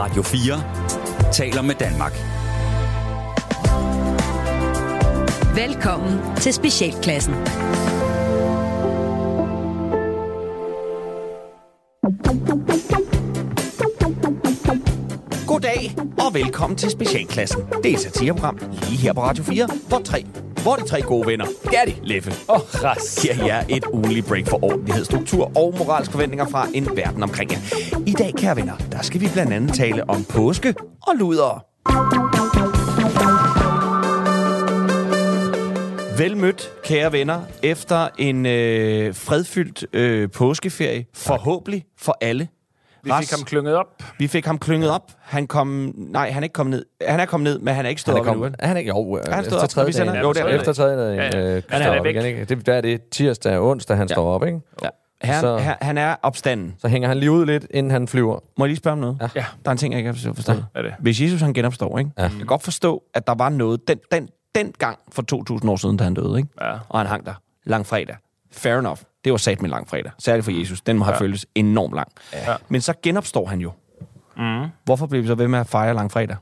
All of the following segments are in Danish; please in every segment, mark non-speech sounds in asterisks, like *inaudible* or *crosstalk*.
Radio 4 taler med Danmark. Velkommen til Specialklassen. Goddag og velkommen til Specialklassen. Det er et satireprogram lige her på Radio 4, hvor, tre, hvor de tre gode venner, Gerti, Leffe og Ras, giver jer et ugenligt break for ordentlighed, struktur og moralske forventninger fra en verden omkring jer. I dag, kære venner, der skal vi blandt andet tale om påske og luder. Velmødt, kære venner, efter en øh, fredfyldt øh, påskeferie. Forhåbentlig for alle. Vi Ras, fik ham klynget op. vi fik ham klynget op. Han kom... Nej, han er ikke kommet ned. Han er kommet ned, men han er ikke stået Han er op endnu. kommet. Er han ikke? Jo, øh, han efter tredje dagen. Jo, det er Efter tredje dagen. Ja, ja. øh, Han er væk. igen, ikke? Det, der er det tirsdag og onsdag, han står op, ikke? Ja. Han, Så- han, han er opstanden. Så hænger han lige ud lidt, inden han flyver. Må jeg lige spørge om noget? Ja. Ja. Der er en ting, jeg ikke har forstået. er det? Hvis Jesus han genopstår, ikke? Ja. Jeg kan godt forstå, at der var noget den, den, den gang for 2000 år siden, da han døde, ikke? Ja. Og han hang der langfredag. Fair enough. Det var sat med langfredag. Særligt for Jesus. Den må have Ja. føltes enormt lang. Ja. Men så genopstår han jo. Mm. Hvorfor bliver vi så ved med at fejre langfredag?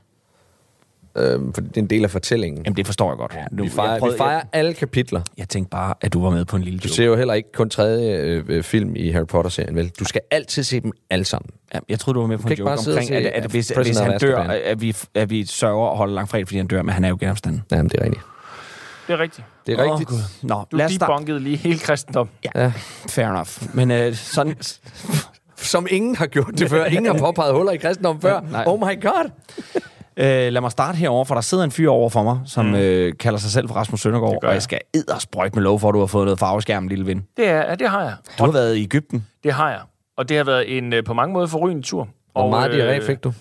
Øhm, for det er en del af fortællingen. Jamen, det forstår jeg godt. Nu, vi fejrer, jeg, prøvede- vi fejrer jeg, alle kapitler. jeg tænkte bare, at du var med på en lille Du joke. ser jo heller ikke kun tredje øh, øh, film i Harry Potter-serien, vel? Du skal altid se dem alle sammen. Ja, jeg troede, du var med på en joke omkring, at, se, at, at hvis, Prisoner hvis of han dør, at vi, at vi sørger og holder langfredag, fordi han dør, men han er jo genopstanden. Jamen, det er rigtigt. Det er rigtigt. Det er Åh, rigtigt. Gud. Nå, Du lad os debunkede lige hele kristendom. Ja. Fair enough. Men øh, sådan, *laughs* Som ingen har gjort det før. Ingen har påpeget huller i kristendommen før. Nej. Oh my god. øh, lad mig starte herover, for der sidder en fyr over for mig, som mm. øh, kalder sig selv for Rasmus Søndergaard, Det gør og jeg jeg. skal eddersprøjt med lov for, at du har fået noget farveskærm, lille ven. Det, er, ja, det har jeg. Du har været i Ægypten. Det har jeg. Og det har været en øh, på mange måder forrygende tur. Hvor og, meget diarré fik du?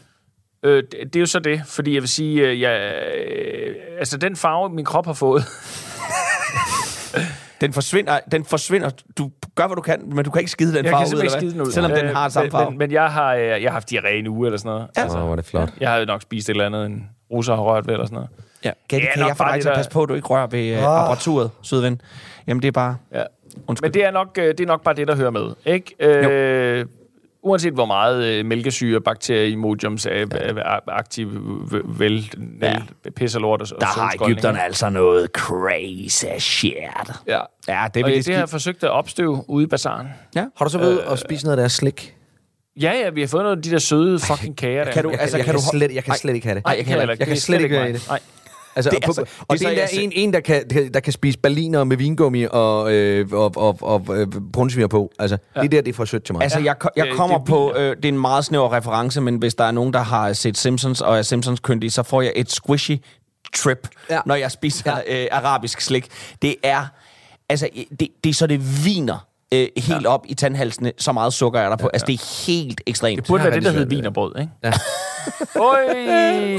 Øh, det, det er jo så det, fordi jeg vil sige, øh, jeg, øh, altså den farve, min krop har fået, *laughs* Den forsvinder, den forsvinder. Du gør, hvad du kan, men du kan ikke skide den jeg farve kan ud, eller ikke skide den ud. Selvom den Øh, har samme men, farve. Men, men jeg, har, øh, jeg har haft diarré en uge eller sådan noget. Ja. Altså, Åh, hvor er det flot. jeg havde nok spist et eller andet, en russer har rørt ved eller sådan noget. Ja. Kan, Det er kan jeg få bare dig til at passe på, at du ikke rører ved øh, apparaturet, søde ven? Jamen, det er bare... Ja. Undskyld. Men det er, nok, øh, det er nok bare det, der hører med. Ikke? Øh, uanset hvor meget øh, mælkesyre, bakteriemodiums er, er aktiv, v- vel, Ja. ja. pisser lort og, og Der har solskoldning, Ægypterne altså noget crazy shit. Ja. Ja, det Og vil det lige har jeg forsøgt at opstøve ude i bazaren. Har du så været at spise noget af deres slik? Ja, ja, vi har fået noget af de der søde fucking kager der. Kan du- Jeg, altså, jeg, kan kan, du- slet, jeg kan slet ikke have det. Nej, jeg kan. Jeg kan Det slet ikke have det. Nej. Altså, Det det, er altså- og det det er så- en, en der, kan, der kan spise berliner med vingummi og, øh, og, og, og øh, brunsviger på. Altså, ja. det der, det er for sødt til mig. Altså, jeg, jeg det- kommer det på... Øh, det er en meget snæver reference, men hvis der er nogen, der har set Simpsons og er Simpsons-kyndige, så får jeg et squishy trip, ja. Ja. når jeg spiser ja. øh, arabisk slik. Det er... Altså, det, det er så, det viner øh, helt ja. op i tandhalsene. Så meget sukker er der på. Ja, ja. Altså, det er helt ekstremt. Det burde være det, der hedder vinerbrød, ikke? Ja. *laughs* Oj!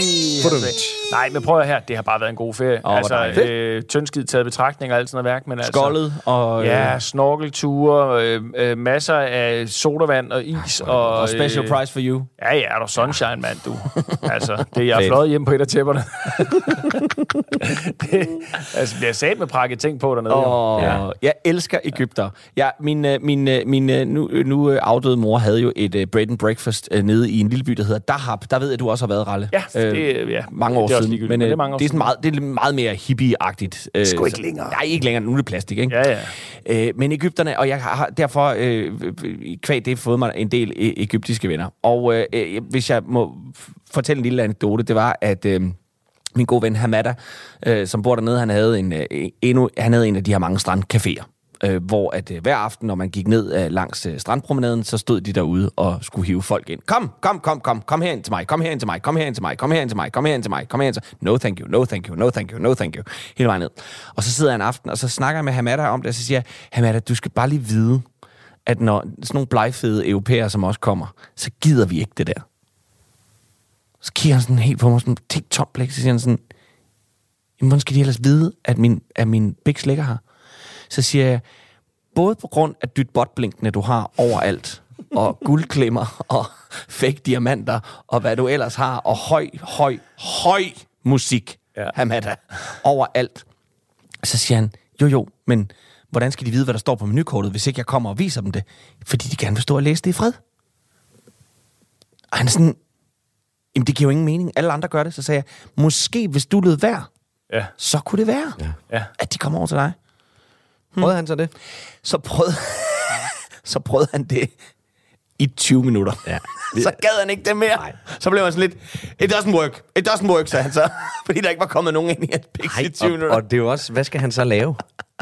Nej, men prøv at her. Det har bare været en god ferie. hvor altså, øh, tyndskid taget betragtning og alt sådan noget værk. Men altså, Skoldet og... øh, Ja, snorkelture, øh, øh, masser af sodavand og is. Og, Og special øh, price for you. Ja, ja, er du sunshine, mand, du. *laughs* altså, det jeg er Fedt. fløjet hjem på et af tæpperne. *laughs* det, *laughs* altså, bliver sat med prakket ting på dernede. Og ja. jeg elsker Ægypter. Ja, min, øh, min, øh, min øh, nu, nu afdøde mor havde jo et uh, bread and breakfast uh, nede i en lille by, der hedder Dahab. Der ved jeg, at du også har været, Ralle. Ja, det- ja. mange år Det er siden. Men, men det er mange år det er, sådan siden. meget, det er meget mere hippie-agtigt. Øh, Sgu ikke længere. Nej, ikke længere. Nu er det plastik, ikke? Ja, ja. Øh, men Ægypterne, og jeg har derfor øh, kvæg det fået mig en del ægyptiske venner. Og øh, hvis jeg må fortælle en lille anekdote, det var, at øh, min gode ven Hamada, øh, som bor dernede, han havde en, øh, endnu, han havde en af de her mange strandcaféer. Øh, hvor at øh, hver aften, når man gik ned øh, langs øh, strandpromenaden, så stod de derude og skulle hive folk ind. Kom, kom, kom, kom, kom herind til mig, kom herind til mig, kom herind til mig, kom herind til mig, kom herind til mig, kom herind til mig. No thank you, no thank you, no thank you, no thank you. Hele vejen ned. Og så sidder jeg en aften, og så snakker jeg med Hamada om det, og så siger jeg, Hamada, du skal bare lige vide, at når sådan nogle blegfede europæere som også kommer, så gider vi ikke det der. Så kigger han sådan helt på mig, sådan helt tomt blik, så siger han sådan, jamen, hvordan skal de ellers vide, at min, at min Bix ligger her? Så siger jeg, både på grund af dyt botblinkene, du har overalt, og guldklemmer, og fake diamanter, og hvad du ellers har, og høj, høj, høj musik. Ja. Hamada, overalt. Så siger han, jo jo, men hvordan skal de vide, hvad der står på menukortet, hvis ikke jeg kommer og viser dem det? Fordi de gerne vil stå og læse det i fred. Og han er sådan, jamen det giver jo ingen mening. Alle andre gør det. Så sagde jeg, måske hvis du lød være, Ja. så kunne det være, ja. At de kommer over til dig. Prøvede han så det? Så prøvede, *laughs* så prøvede han det i 20 minutter. Ja. *laughs* så gad han ikke det mere. Nej. Så blev han sådan lidt, it doesn't work, it doesn't work, sagde han så. *laughs* Fordi der ikke var kommet nogen ind i hans piks i 20 og, minutter. og det er jo også, hvad skal han så lave?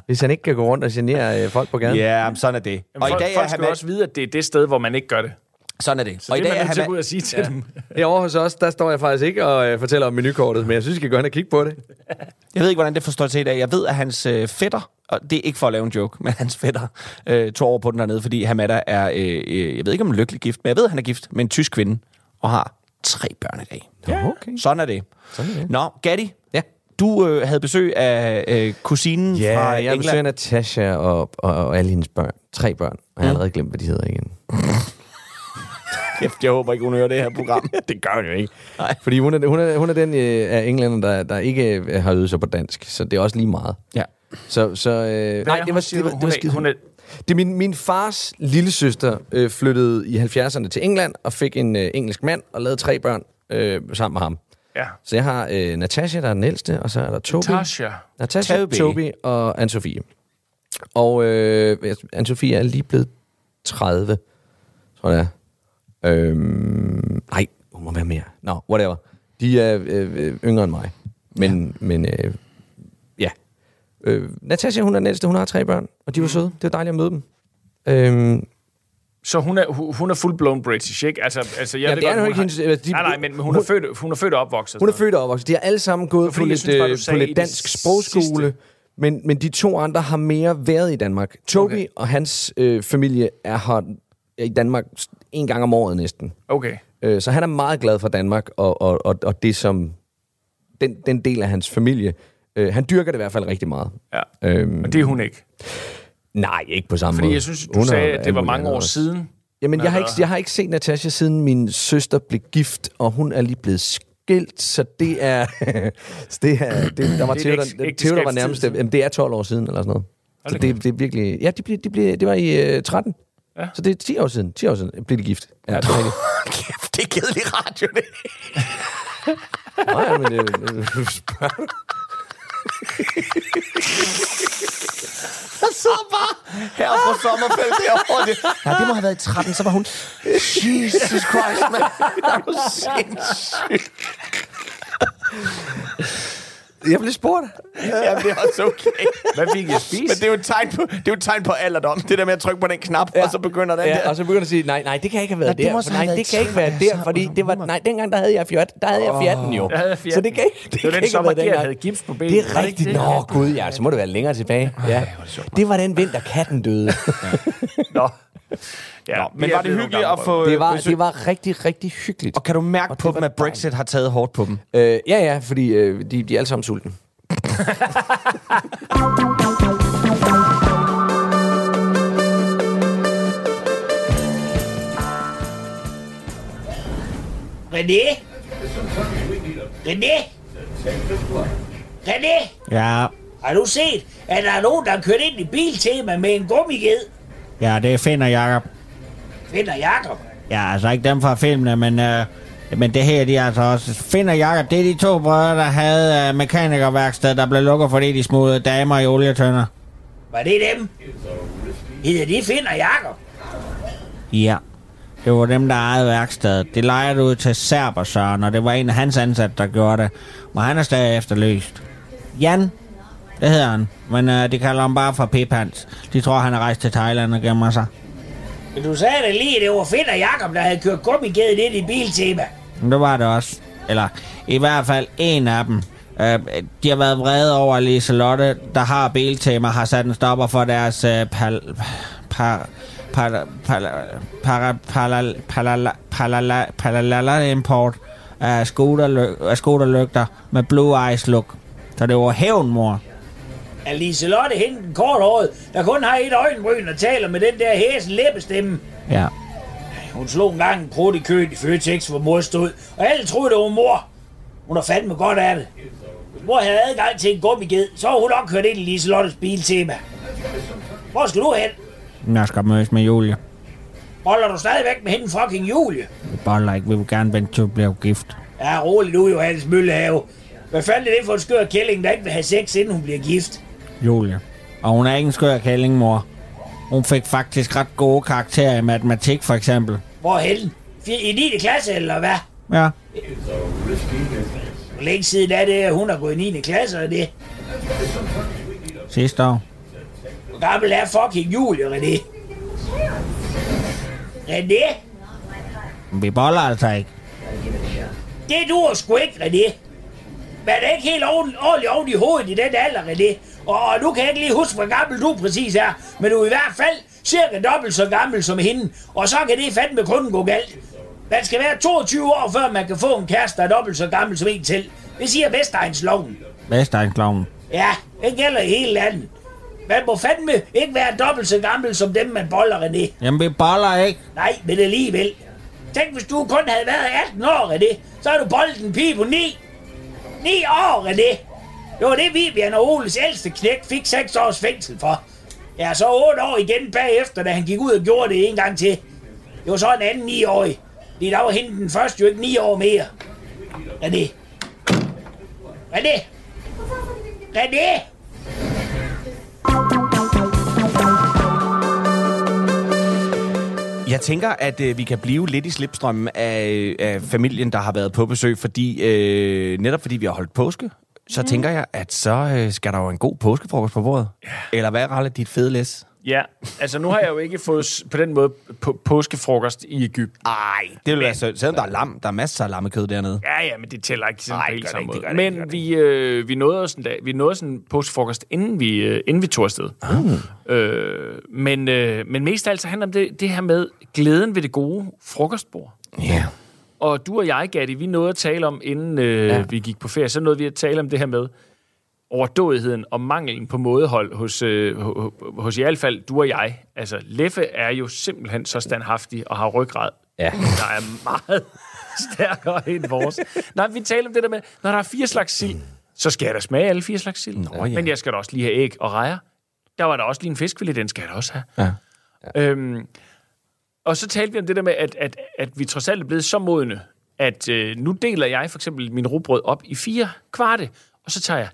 Hvis han ikke kan gå rundt og genere øh, folk på gaden? Ja, men sådan er det. Jamen, og folk, i dag er folk skal han, også vide, at det er det sted, hvor man ikke gør det. Sådan er det. Så og det i dag man er nødt til at han, gå ud og sige til dem. Herovre hos os, der står jeg faktisk ikke og øh, fortæller om menukortet, men jeg synes, I skal gå hen og kigge på det. jeg ved ikke, hvordan det forstår til i dag. Jeg ved, at hans øh, fætter, og det er ikke for at lave en joke, men hans fætter øh, tog over på den dernede, fordi Hamada er, øh, øh, jeg ved ikke om han er lykkelig gift, men jeg ved, at han er gift med en tysk kvinde, og har tre børn i dag. Ja, okay. Sådan er det. Sådan er det. Nå, Gatti, Ja. du øh, havde besøg af øh, kusinen Ja, fra jeg England. besøger Natasha og, og, og alle hendes børn. Tre børn. Jeg har allerede glemt, hvad de hedder igen. *laughs* Kæft, jeg håber ikke, hun hører det her program. *laughs* det gør hun jo ikke. Nej. Fordi hun er, hun er, hun er den øh, af englænder, der, der ikke øh, har øvet sig på dansk. Så det er også lige meget. ja. Så, så øh, nej, det var, det var, det var skide hun er, Det er min, min fars lille søster øh, flyttede i 70'erne til England og fik en øh, engelsk mand og lavede tre børn øh, sammen med ham. ja. Så jeg har øh, Natasha, der er den ældste, og så er der Toby. Tasha. Natasha, Toby. Toby, Toby og Anne-Sophie. Og øh, Anne-Sophie er lige blevet 30, tror jeg. Øhm, nej, hun må være mere. Nå, no, whatever. De er øh, øh, yngre end mig. Men, ja. men øh, ja. Øh, Natasha, hun er den ældste, hun har tre børn, og de var søde. Det var dejligt at møde dem. Øhm, Så hun er, hun er full-blown British, ikke? Altså, altså jeg Ja, ved det er godt, hun ikke har- hendes- øh, de- Nej, nej, men hun, hun- er født, hun er født og opvokset. Hun er født og opvokset. De har alle sammen gået på lidt, synes bare, øh, på lidt dansk sidste- sprogskole, men, men de to andre har mere været i Danmark. Toby. Okay. og hans øh, familie er her i Danmark en gang om året næsten. Okay. Øh, så han er meget glad for Danmark, og, og, og, og det som den, den del af hans familie. Øh, han dyrker det i hvert fald rigtig meget. Ja. Øhm, Men det er hun ikke. nej, ikke på samme Fordi måde. jeg synes, du Hun sagde, at det var mange år også. siden. Jamen, jeg har, ikke, jeg har ikke set Natasha siden min søster blev gift, og hun er lige blevet skilt, så det er... *laughs* det er det, der var Det er Theo, et der, ægte- Theo, der var nærmest... Jamen, det er 12 år siden, eller sådan noget. Så det, det er virkelig... Ja, de blev, de blev, det var i øh, 13. Ja. Så det er 10 år siden. 10 år siden blev de gift. Ja, det er rigtigt. *laughs* Kæft, det er kedelig radio, det. *laughs* Nej, men det, det, du? Der sidder bare her på sommerfelt derovre. Det. Ja, det må have været i 13, så var hun... Jesus Christ, mand. *laughs* Er du sindssyg? Jeg blev spurgt. Jamen, det er også okay. Hvad fik jeg spise? Men det er jo et tegn på, det er jo et tegn på alderdom. Det der med at trykke på den knap, ja. og så begynder den Ja, der. og så begynder at sige, nej, nej, det kan ikke have været Nej, det der. må for nej, det kan ikke være der, fordi det var, nej, dengang der havde jeg fjert, der havde jeg fjerten jo. Der Så det kan ikke, det, Det var kan den sommer, dengang. havde gips på benet. Det Var er det rigtigt. det? Nå, gud, ja, så må det være længere tilbage. Ja. Det var den vinter, katten døde. Nå. *laughs* Ja, Nå, men er var det hyggeligt at få Det var, besøg? det var rigtig, rigtig hyggeligt. Og kan du mærke Og på det dem, at Brexit har taget hårdt på dem? Øh, ja, ja, fordi øh, de, de er alle sammen sultne. *laughs* René? René? René? Ja, Har du set, at der er nogen, der er kørt ind i biltema med en gummiged? ja, det finder Jacob. Finder Jakob. Ja, altså ikke dem fra filmene, men, øh, men det her, de er altså også... Finder Jacob, det er de to brødre, der havde øh, mekanikerværksted, der blev lukket, fordi de smugede damer i olietønder. Var det dem? Hedder de Finder Jakob? Ja, det var dem, der ejede værkstedet. Det lejede ud til Serbersøren, og det var en af hans ansatte, der gjorde det. Men han er stadig efterlyst. Jan, det hedder han, men øh, de kalder ham bare for Pip Hans. De tror, han er rejst til Thailand og gemmer sig. Men du sagde da lige, at det var Finder Jakob, der havde kørt gummigæden ind i biltema. Men det var det også. Eller i hvert fald en af dem. Øh, de har været vrede over, at Liselotte, der har Biltema, har sat en stopper for deres øh, pal, par, par, par, par, import af scooterlygter med blue eyes look. Så det var hævn, mor. Er Liselotte hende den korthåret, der kun har et øjenbryn og taler med den der hæsen læbestemme? Ja. Hun slog en gang en prut i køen i Føtex, hvor mor stod, og alle troede, det var mor. Hun har fandme godt af det. Mor havde adgang til en gummiged, så har hun nok kørt ind i Liselottes biltema. Hvor skal du hen? Jeg skal mødes med Julie. Holder du stadigvæk med hende fucking Julie? Vi boller ikke. Vi vil gerne vente til at blive gift. Ja, roligt nu, Johannes Møllehave. Hvad fanden er det for en skør kælling, der ikke vil have sex, inden hun bliver gift? Julie. Og hun er ikke en skør kælling, mor. Hun fik faktisk ret gode karakterer i matematik, for eksempel. Hvorhen? Fir- I 9. klasse, eller hvad? Ja. Hvor længe siden er det, at hun har gået i 9. klasse, er det? Sidste år. Hvor gammel er fucking Julie, René? René? Vi boller altså ikke. Det duer sgu ikke, René. Man er ikke helt ordentligt oven i hovedet i den alder, René. Og, nu kan jeg ikke lige huske, hvor gammel du præcis er. Men du er i hvert fald cirka dobbelt så gammel som hende. Og så kan det fandme kun gå galt. Man skal være 22 år, før man kan få en kæreste, der er dobbelt så gammel som en til. Det siger Vestegnsloven. Vestegnsloven. Ja, det gælder i hele landet. Man må fandme ikke være dobbelt så gammel som dem, man boller, René. Jamen, vi boller ikke. Nej, men alligevel. Tænk, hvis du kun havde været 18 år, René, så har du boldet en pige på 9. 9 år, René. Det var det, Vivian og Oles ældste knæk fik 6 års fængsel for. Ja, så 8 år igen bagefter, da han gik ud og gjorde det en gang til. Det var så en anden 9-årig. Fordi der var hende den første jo ikke 9 år mere. René. René. René. Jeg tænker, at øh, vi kan blive lidt i slipstrømmen af, øh, af familien, der har været på besøg, fordi øh, netop fordi vi har holdt påske, så mm. tænker jeg, at så øh, skal der jo en god påskefrokost på bordet. Yeah. Eller hvad er Ralle, dit fede læs? Ja, altså nu har jeg jo ikke fået på den måde på påskefrokost i Ægypten. Ej, det vil være så, selvom der er lam, der er masser af lammekød dernede. Ja, ja, men det tæller ikke sådan Nej, på helt samme måde. gør det Men vi, øh, vi nåede også en dag, vi nåede sådan en påskefrokost, inden vi, øh, inden vi tog afsted. Ah. Øh, men, øh, men mest af alt så handler det om det, det her med glæden ved det gode frokostbord. Ja. Og du og jeg, Gatti, vi nåede at tale om, inden øh, ja. vi gik på ferie, så nåede vi at tale om det her med overdådigheden og mangelen på mådehold hos, øh, ho- ho- hos i hvert fald du og jeg. Altså, Leffe er jo simpelthen så standhaftig og har ryggrad, Ja. der er meget *laughs* stærkere end vores. Nej, vi taler om det der med, når der er fire slags sild, så skal jeg da smage alle fire slags sild. Nå, ja. Men jeg skal da også lige have æg og rejer. Der var der også lige en fiskfilet, den skal jeg da også have. Ja. Øhm, og så talte vi om det der med, at, at, at vi trods alt er blevet så modne, at øh, nu deler jeg for eksempel min rugbrød op i fire kvarte, og så tager jeg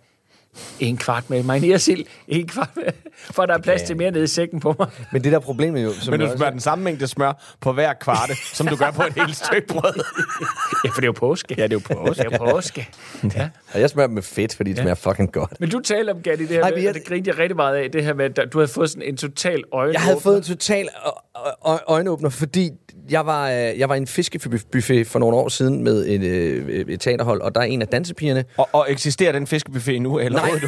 en kvart med marineret sild, en kvart med, for der er plads til mere nede i sækken på mig. Men det der problemet jo... Som Men du også- smører den samme mængde smør på hver kvarte, som du gør på et helt stykke brød. *laughs* Ja, for det er jo påske. Ja, det er jo påske. Det er jo påske. Ja. Og jeg smører dem med fedt, fordi det smager fucking godt. Men du taler om, Gatti, det her Ej, med, jeg- og det grinte jeg rigtig meget af, det her med, at du havde fået sådan en total øje. Jeg havde fået en total øjenåbner, fordi jeg var, øh, jeg var i en fiskebuffet for nogle år siden med et, øh, et teaterhold, og der er en af dansepigerne. Og, og eksisterer den fiskebuffet nu, eller Råder du?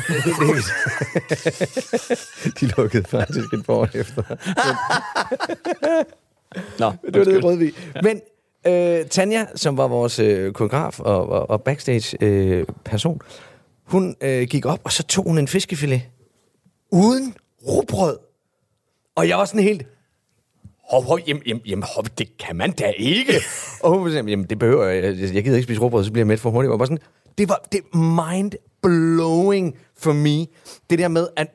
*laughs* de lukkede faktisk et par år efter. Nå, Det var det Rødvig. Men øh, Tanja, som var vores øh, koreograf og, og, og backstage-person, hun øh, gik op, og så tog hun en fiskefilet uden rugbrød. Og jeg var sådan helt... Hov, hov, jamen, jamen, jamen hov, det kan man da ikke. *laughs* og hun sådan, jamen det behøver jeg. Jeg, gider ikke spise rugbrød, så bliver jeg mæt for hurtigt. Var bare sådan, det var det mind-blowing for me. Det der med, at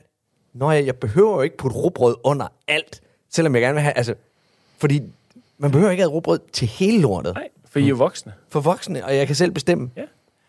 Nå ja, jeg behøver jo ikke putte rugbrød under alt, selvom jeg gerne vil have, altså, fordi man behøver ikke have rugbrød til hele lortet. Nej, for I er jo voksne. For voksne, og jeg kan selv bestemme. Ja.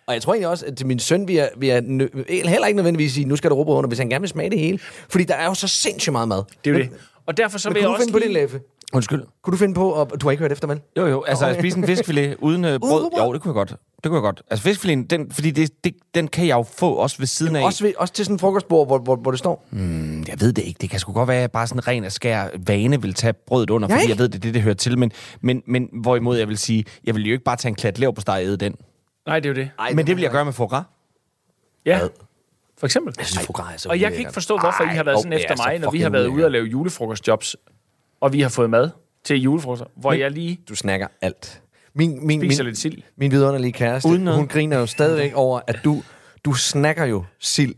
Og jeg tror egentlig også, at til min søn vil jeg, vil jeg nø- heller ikke nødvendigvis sige, nu skal der rugbrød under, hvis han gerne vil smage det hele. Fordi der er jo så sindssygt meget mad. Det er jo det. Og derfor så vil jeg også finde på det, lige... Leffe? Undskyld. Kunne du finde på, og du har ikke hørt efter, vel? Jo, jo. Altså, at spise en fiskefilet *laughs* uden øh, brød. Jo, det kunne jeg godt. Det kunne jeg godt. Altså, fiskefileten, den, fordi det, det, den kan jeg jo få også ved siden af. Også, ved, også til sådan en frokostbord, hvor, hvor, hvor det står. Mm, Jeg ved det ikke. Det kan sgu godt være, at jeg bare sådan ren og skær vane vil tage brødet under, Ja, fordi ikke? jeg ved, det er det, det hører til. Men, men, men hvorimod jeg vil sige, jeg vil jo ikke bare tage en klat lever på steg den. Nej, det er jo det. Ej, Men det vil jeg gøre med foie gras. Ja, for eksempel. Jeg synes, foie gras er så Og jeg kan ikke forstå, hvorfor I har været Ej, sådan efter er mig, når vi har været ude og lave julefrokostjobs, og vi har fået mad til julefrokoster, hvor jeg lige Du snakker alt. Min, min, spiser min, lidt sild. min vidunderlige kæreste, Uden noget. hun griner jo stadigvæk over, at du, du snakker jo sild.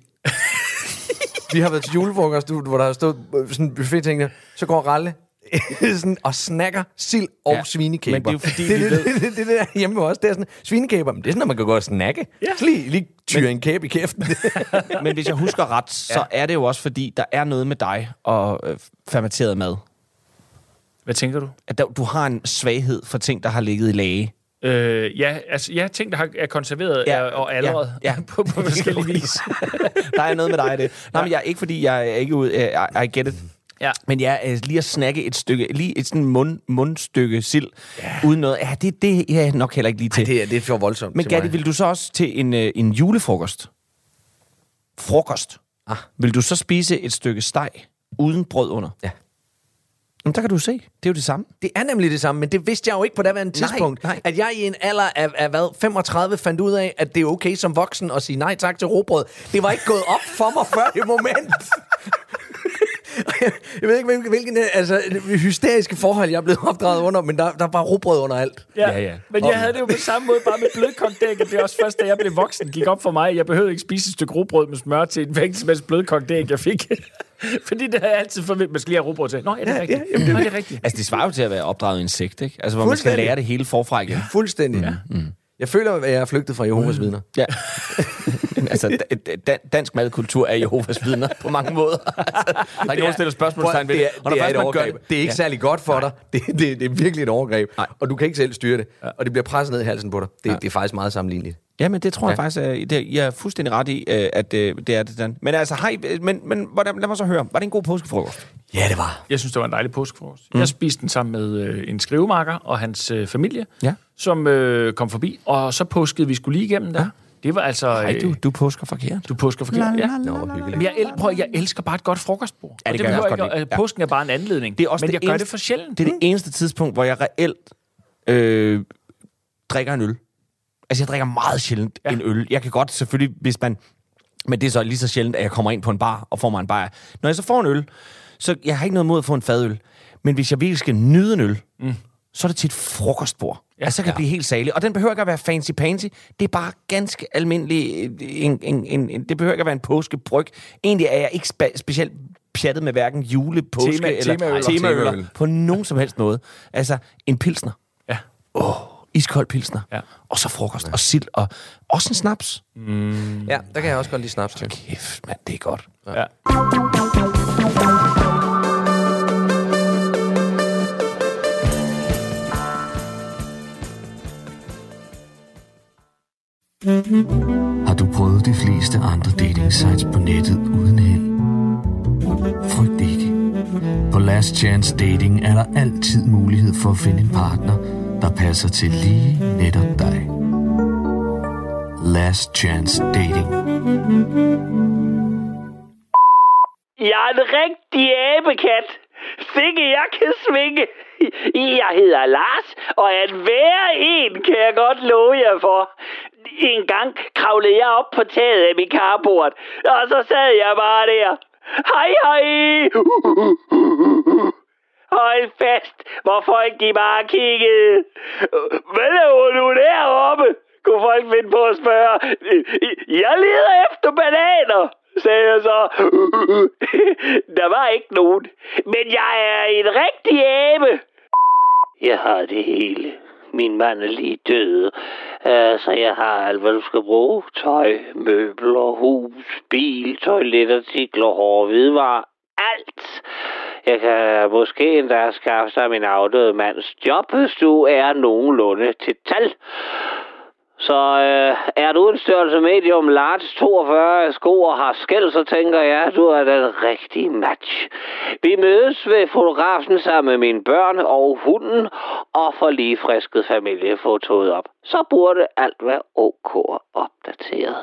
Vi har været til julefrokost, du, hvor der har stået øh, sådan en buffet, tænkte, så går Ralle *laughs* sådan, og snakker sild og Ja, ja, svinekæber. men det er jo fordi, det, vi det, ved- det, det, det, det, der hjemme også, det er sådan, svinekæber, men det er sådan, at man kan gå og snakke. Ja. Så lige, lige tyre en kæbe i kæften. *laughs* Men hvis jeg husker ret, så er det jo også fordi, der er noget med dig og øh, fermenteret mad. Hvad tænker du? At der, du har en svaghed for ting, der har ligget i lage. Øh, ja, altså, ja, ting, der har- er konserveret Ja, ja, og allerede ja, ja, ja. ja. på, på forskellige *laughs* vis. der er noget med dig i det. Nej, men jeg, ikke fordi jeg er ikke ud... Uh, I, I get it. Ja. Men ja, lige at snakke et stykke, lige et sådan mund, mundstykke sild, ja. uden noget, ja, det, det er jeg nok heller ikke lige til. Det er, det er for voldsomt Men Gatti, vil du så også til en, øh, en julefrokost? Frokost? Ah. Vil du så spise et stykke steg uden brød under? Ja. Jamen, der kan du se. Det er jo det samme. Det er nemlig det samme, men det vidste jeg jo ikke på daværende Nej, tidspunkt. nej. At jeg i en alder af, af hvad, 35 fandt ud af, at det er okay som voksen at sige nej tak til råbrød. Det var ikke gået op for mig før det moment. *laughs* *laughs* jeg ved ikke, hvilken, altså, hysteriske forhold, jeg er blevet opdraget under, men der, der var råbrød under alt. Ja, Ja, ja. Men jeg havde det jo på samme måde, bare med og det er også først, da jeg blev voksen, gik op for mig. Jeg behøvede ikke spise et stykke rugbrød med smør til en hvilken som helst blødkogt æg, jeg fik. *laughs* Fordi det har jeg altid forventet, man skal lige have rugbrød til. Nå, ja, det er rigtigt. Ja, Nå, det er rigtigt. Altså, det svarer jo til at være opdraget i en sekt, ikke? Altså, hvor man skal lære det hele forfra igen. Fuldstændig. Ja. Mm. Jeg føler, at jeg er flygtet fra Jehovas vidner. Ja. *laughs* altså, da- da- dansk madkultur er Jehovas vidner på mange måder. *laughs* Altså, der er ikke nogen, der spørgsmålstegn ved det det. er, Og det er et overgreb. Det er ikke ja. særlig godt for dig. Det, det, det er virkelig et overgreb. Nej. Og du kan ikke selv styre det. Og det bliver presset ned i halsen på dig. Det, det er faktisk meget sammenligneligt. Ja, men det tror jeg faktisk, at det, jeg er fuldstændig ret i, øh, at øh, det er det sådan. Men altså, hej, men, men hvordan, lad mig så høre. Var det en god påskefrokost? Ja, det var. Jeg synes, det var en dejlig påskefrokost. Mm. Jeg spiste den sammen med øh, en skrivemarker og hans øh, familie, Ja. som øh, kom forbi. Og så påskede vi skulle lige igennem der. Ja. Det var altså... Nej, øh, du, du påsker forkert. Du påsker forkert, ja. Nå, hvor hyggeligt. Men jeg, el- prøv, jeg elsker bare et godt frokostbord. Ja, det Og gør jeg behøver også godt ikke, Påsken er bare en anledning. Det er også men det jeg gør det eneste- for sjældent. Det er det eneste tidspunkt, hvor jeg reelt øh, drikker en øl. Altså, jeg drikker meget sjældent ja. en øl. Jeg kan godt selvfølgelig, hvis man... Men det er så lige så sjældent, at jeg kommer ind på en bar og får mig en bajer. Når jeg så får en øl, så jeg har ikke noget mod at få en fadøl. Men hvis jeg virkelig skal nyde en øl, mm. så er det til et frokostbord. Ja, altså, så kan jeg blive helt salig. Og den behøver ikke at være fancy-pansy. Det er bare ganske almindelig... øh, En, en, en, en, det behøver ikke at være en påskebryg. Egentlig er jeg ikke spe, specielt pjattet med hverken jule, påske Tema- eller temaøl. Temaøl. på nogen som helst måde. Altså, en pilsner. Ja. Iskold pilsner. Ja. Og så frokost og sild og også en snaps. Ja, der kan jeg også godt lide snaps til. Kæft, mand, det er godt. Ja. Har du prøvet de fleste andre dating sites på nettet uden held? Frygt ikke. På Last Chance Dating er der altid mulighed for at finde en partner, der passer til lige netop dig. Last Chance Dating. Jeg er en rigtig abekat. Sikke, jeg kan svinge. Jeg hedder Lars, og at hver en kan jeg godt love jer for. En gang kravlede jeg op på taget af min karbord, og så sad jeg bare der. Hej, hej. Hold fast, hvor folk de bare kiggede. Hvad laver du deroppe? Kunne folk finde på at spørge. Jeg leder efter bananer, sagde jeg så. *laughs* Der var ikke nogen. Men jeg er en rigtig abe. Jeg har det hele. Min mand er lige død, så jeg har alt, hvad du skal bruge. Tøj, møbler, hus, bil, toiletartikler, hårde hvidevarer. Alt. Jeg kan måske endda skaffe dig min afdøde mands job, hvis du er nogenlunde til tal. Så øh, er du en størrelse medium large 42 sko og har skæld, så tænker jeg, at du er den rigtige match. Vi mødes ved fotografen sammen med mine børn og hunden og får lige frisket familiefotoet op. Så burde alt være ok og opdateret.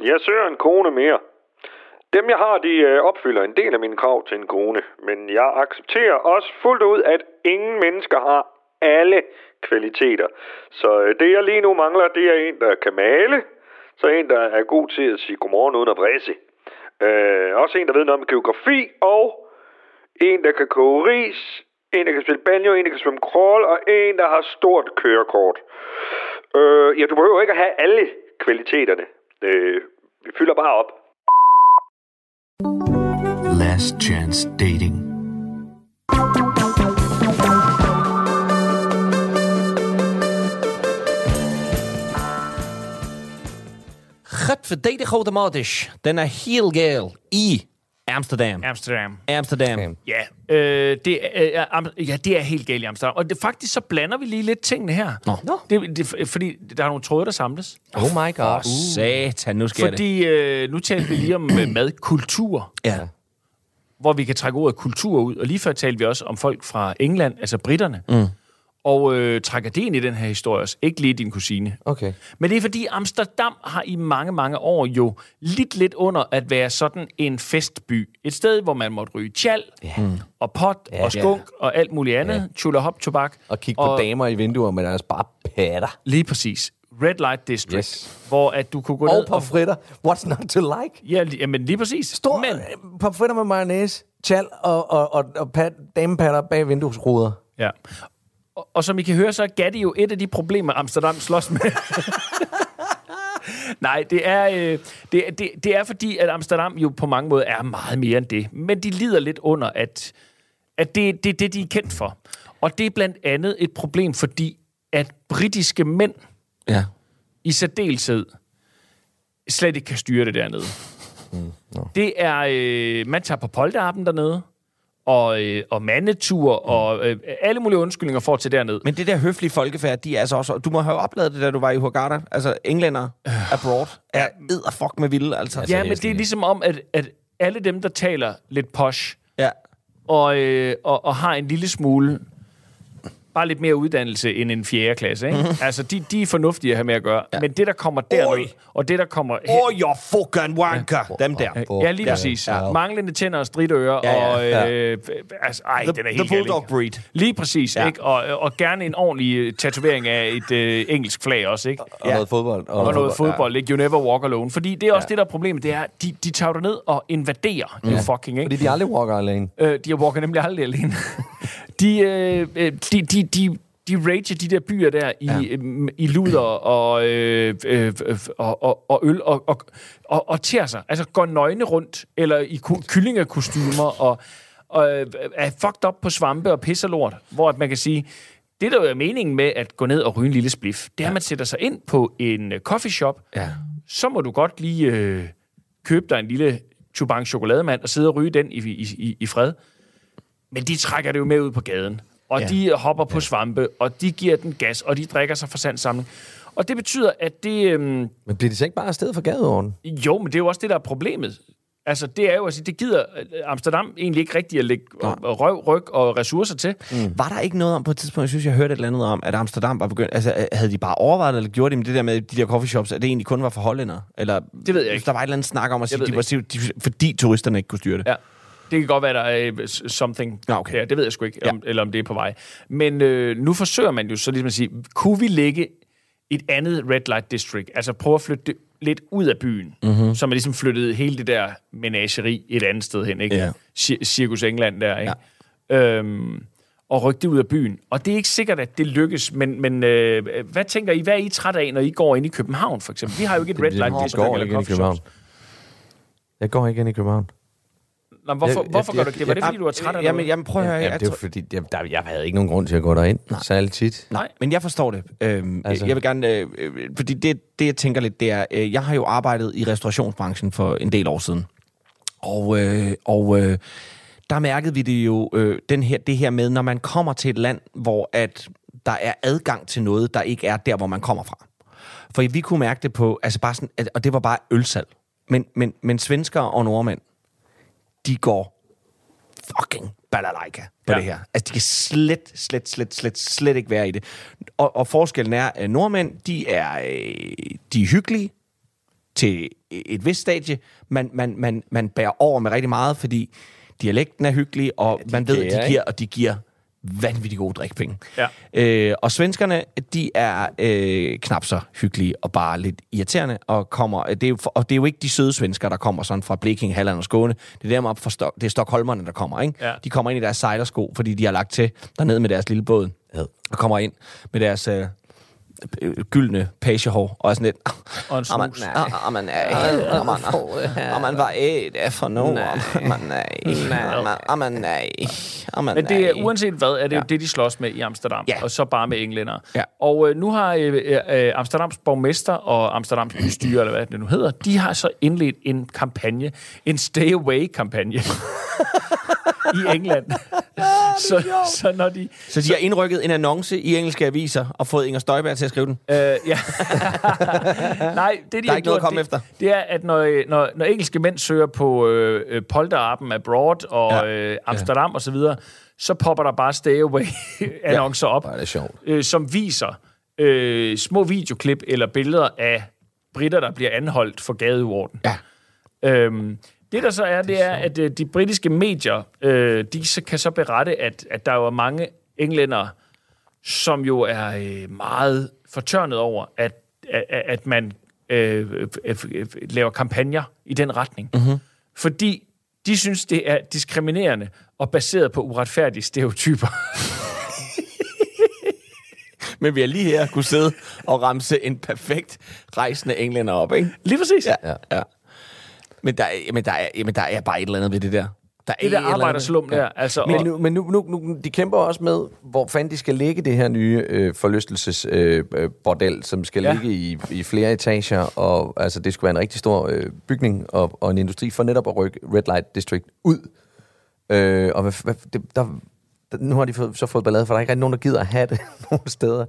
Jeg søger en kone mere. Dem, jeg har, de øh, opfylder en del af mine krav til en kone. Men jeg accepterer også fuldt ud, at ingen mennesker har alle kvaliteter. Så øh, det, jeg lige nu mangler, det er en, der kan male. Så en, der er god til at sige godmorgen uden at vrisse. Øh, også en, der ved noget om geografi. Og en, der kan koge ris. En, der kan spille banjo. En, der kan svømme crawl. Og en, der har stort kørekort. Øh, ja, du behøver ikke at have alle kvaliteterne. Øh, vi fylder bare op. Last Chance Dating. Godverdadig automatisch. Den er helt galt i Amsterdam. Amsterdam. Amsterdam. Ja, øh, det, er, øh, Am- ja, det er helt galt i Amsterdam. Og det, faktisk så blander vi lige lidt tingene her. Nå. Det, det, fordi der er nogle tråde, der samles. Oh my god. Uh. Satan, nu sker det. Fordi øh, nu talte vi lige om øh, madkultur, Ja. Hvor vi kan trække ordet kultur ud. Og lige før talte vi også om folk fra England, altså britterne. Mm. Og øh, trækker det ind i den her historie også. Ikke lige din kusine. Okay. Men det er fordi Amsterdam har i mange, mange år jo lidt lidt under at være sådan en festby. Et sted, hvor man måtte ryge tjal, ja. og pot, ja, og skunk, ja. og alt muligt andet. Ja. Chula hop, tobak. Og kigge på damer i vinduer med deres bare patter. Lige præcis. Red Light District. Yes. Hvor at du kunne gå Og ned på fritter. What's not to like? Ja, li- jamen lige præcis. Stor Men, Men... på fritter med mayonnaise, tjal og, og, og, og pat, damepatter bag vinduesruder. ja. Og, og som I kan høre, så er Gatti jo et af de problemer, Amsterdam slås med. *laughs* Nej, det er, øh, det, det, det er fordi, at Amsterdam jo på mange måder er meget mere end det. Men de lider lidt under, at, at det er det, det, de er kendt for. Og det er blandt andet et problem, fordi at britiske mænd Ja. i særdeleshed slet ikke kan styre det dernede. Det er, øh, man tager på polterappen dernede, og, øh, og mandetur, og øh, alle mulige undskyldninger for at tage derned. Men det der høflige folkefærd, de er altså også... Du må have oplevet det, da du var i Hurghada. Altså, englænder abroad er edderfuck med vilde, altså. Ja, men det er ligesom om, at, at alle dem, der taler lidt posh, ja. og, øh, og, og har en lille smule, bare lidt mere uddannelse end en fjerde klasse, ikke? Mm-hmm. Altså, de, de er fornuftige at have med at gøre. Ja. Men det, der kommer derned, og det, der kommer... Oh, your fucking wanker! Dem der. Ja, lige præcis. Ja. Ja. Manglende tænder og stridører, Ja, ja, og... ja. Øh, altså, ej, The, den er the helt bulldog galt, ikke? breed. Lige præcis, Ja. ja. ikke? Og, og gerne en ordentlig øh, tatovering af et øh, engelsk flag også, ikke? Og Ja. noget fodbold. Og noget fodbold, ikke? You never walk alone. Fordi det er også ja. det, der er problemet, det er, de, de tager ned og invaderer, ja. you fucking, ikke? Fordi de aldrig walker alene. Øh, de walker nemlig aldrig alene. *laughs* de, øh, øh, de, de, de, de rager de der byer der i, ja. øh, i luder og, øh, øh, og, og, og øl og, og, og, og tærer sig. Altså går nøgne rundt, eller i kyllingekostymer og, og er fucked up på svampe og pisser lort. Hvor man kan sige, det der jo er meningen med at gå ned og ryge en lille spliff, det er, at man sætter sig ind på en coffee shop, Ja. så må du godt lige øh, købe dig en lille chubang chokolademand og sidde og ryge den i, i, i, i fred. Men de trækker det jo med ud på gaden. Og ja. de hopper på svampe, og de giver den gas, og de drikker sig for sandsamling. Og det betyder, at det... Øhm, Men bliver de så ikke bare afsted for gadeorden? jo, men det er jo også det, der er problemet. Altså, det er jo, altså, det gider øh, Amsterdam egentlig ikke rigtig at lægge røv, ryg og ressourcer til. Mm. Var der ikke noget om på et tidspunkt, jeg synes, jeg hørte et eller andet om, at Amsterdam var begyndt... Altså, øh, havde de bare overvejet, eller gjorde de med det der med de der coffeeshops, at det egentlig kun var for hollændere? Eller, Det ved jeg ikke. Der var et eller andet snak om at sige, de det var, de, fordi turisterne ikke kunne styre det. Ja. Det kan godt være, der er øh, something Ja, okay. der. Det ved jeg sgu ikke, om, eller om det er på vej. Men øh, nu forsøger man jo så ligesom at sige, kunne vi lægge et andet red light district, altså prøve at flytte det lidt ud af byen, mm-hmm. så man ligesom flyttede hele det der menageri et andet sted hen, ikke? Cir- Cirkus England der, ikke? Ja. Øhm, og rykke det ud af byen. Og det er ikke sikkert, at det lykkes, men, men øh, hvad tænker I, hvad er I træt af, når I går ind i København, for eksempel? Vi har jo ikke et red light Jeg district går eller ikke ind i København. Jeg går ikke ind i København. Nå, hvorfor, Jeg- hvorfor jeg- gør du ikke det? Var det, jeg- fordi du er træt af Jamen, noget? jamen, prøv at høre. Ja, jeg det er tror- fordi, jeg, der, jeg havde ikke nogen grund til at gå derind. Særligt tit. Nej, men jeg forstår det. Øhm, Altså. Jeg vil gerne... Øh, fordi det, det, jeg tænker lidt, det er... Øh, jeg har jo arbejdet i restaurationsbranchen for en del år siden. Og, øh, og øh, der mærkede vi det jo, øh, den her, det her med, når man kommer til et land, hvor at der er adgang til noget, der ikke er der, hvor man kommer fra. For vi kunne mærke det på... Altså bare sådan, at, og det var bare ølsalg. Men, men, men svenskere og nordmænd, de går fucking balalaika på Ja. det her. Altså, de kan slet, slet, slet, slet, slet ikke være i det. Og, og forskellen er, at nordmænd, de er, øh, de er hyggelige til et vist stadie. Man, man, man, man bærer over med rigtig meget, fordi dialekten er hyggelig, og ja, man ved, at de giver, og de giver vanvittigt gode drikpenge. Ja. Øh, og svenskerne, de er øh, knap så hyggelige og bare lidt irriterende, og kommer, det er jo, og det er jo ikke de søde svensker, der kommer sådan fra Blekinge, Halland og Skåne. Det er dem op fra Stok, det er Stockholmerne, der kommer, ikke? Ja. De kommer ind i deres sejlersko, fordi de har lagt til dernede med deres lille båd, og kommer ind med deres øh, øh, gyldne pagehår, og er sådan lidt... Og en Jamen, snus. nej. Jamen, nej. Jamen, jamen, hvad er det for noget? Jamen, nej. Jamen, Jamen, nej. Men det er nej. uanset hvad, er det ja. Ja. det, de slås med i Amsterdam. Ja. Og så bare med englænder. Ja. Og øh, nu har øh, øh, Amsterdams borgmester og Amsterdams bystyre, eller hvad det nu hedder, de har så indledt en kampagne, en stay away-kampagne *laughs* *laughs* i England. *laughs* så, så når de... Så de har indrykket en annonce i engelske aviser og fået Inger Støjberg til at skrive den. Øh, ja. *laughs* Nej, det de Der er ikke noget gjort, at komme det, efter. det er, at når, når, når engelske mænd søger på øh, øh, polterappen abroad og Ja. ja. øh, Amsterdam ja. osv., så, videre, så popper der bare stay away-annoncer op, Hvor er det sjovt. øh, som viser øh, små videoklip eller billeder af britter, der bliver anholdt for gadeuorden. Ja. Øhm, det der så er, det er, at øh, de britiske medier, øh, de så, kan så berette, at, at der jo er mange englænder, som jo er øh, meget fortørnet over, at, at, at man øh, laver kampagner i den retning. Mm-hmm. Fordi de synes, det er diskriminerende og baseret på uretfærdige stereotyper. *laughs* Men vi har lige her kunne sidde og ramse en perfekt rejsende englænder op, ikke? Lige præcis. Ja. Ja. ja. Men, der, er- men, der er, men der er bare et eller andet ved det der. Der er Det et der arbejderslum der. Altså, Men, nu, men nu, nu, nu, de kæmper også med, hvor fanden de skal lægge det her nye øh, forlystelsesbordel, øh, bordel, som skal Ja. ja. ligge i, i flere etager, og altså, det skulle være en rigtig stor øh, bygning og, og en industri for netop at rykke Red Light District ud. Øh, og hvad, hvad, det, der, der, nu har de fået, så fået ballade, for der er ikke rigtig nogen, der gider at have det *laughs* nogen steder.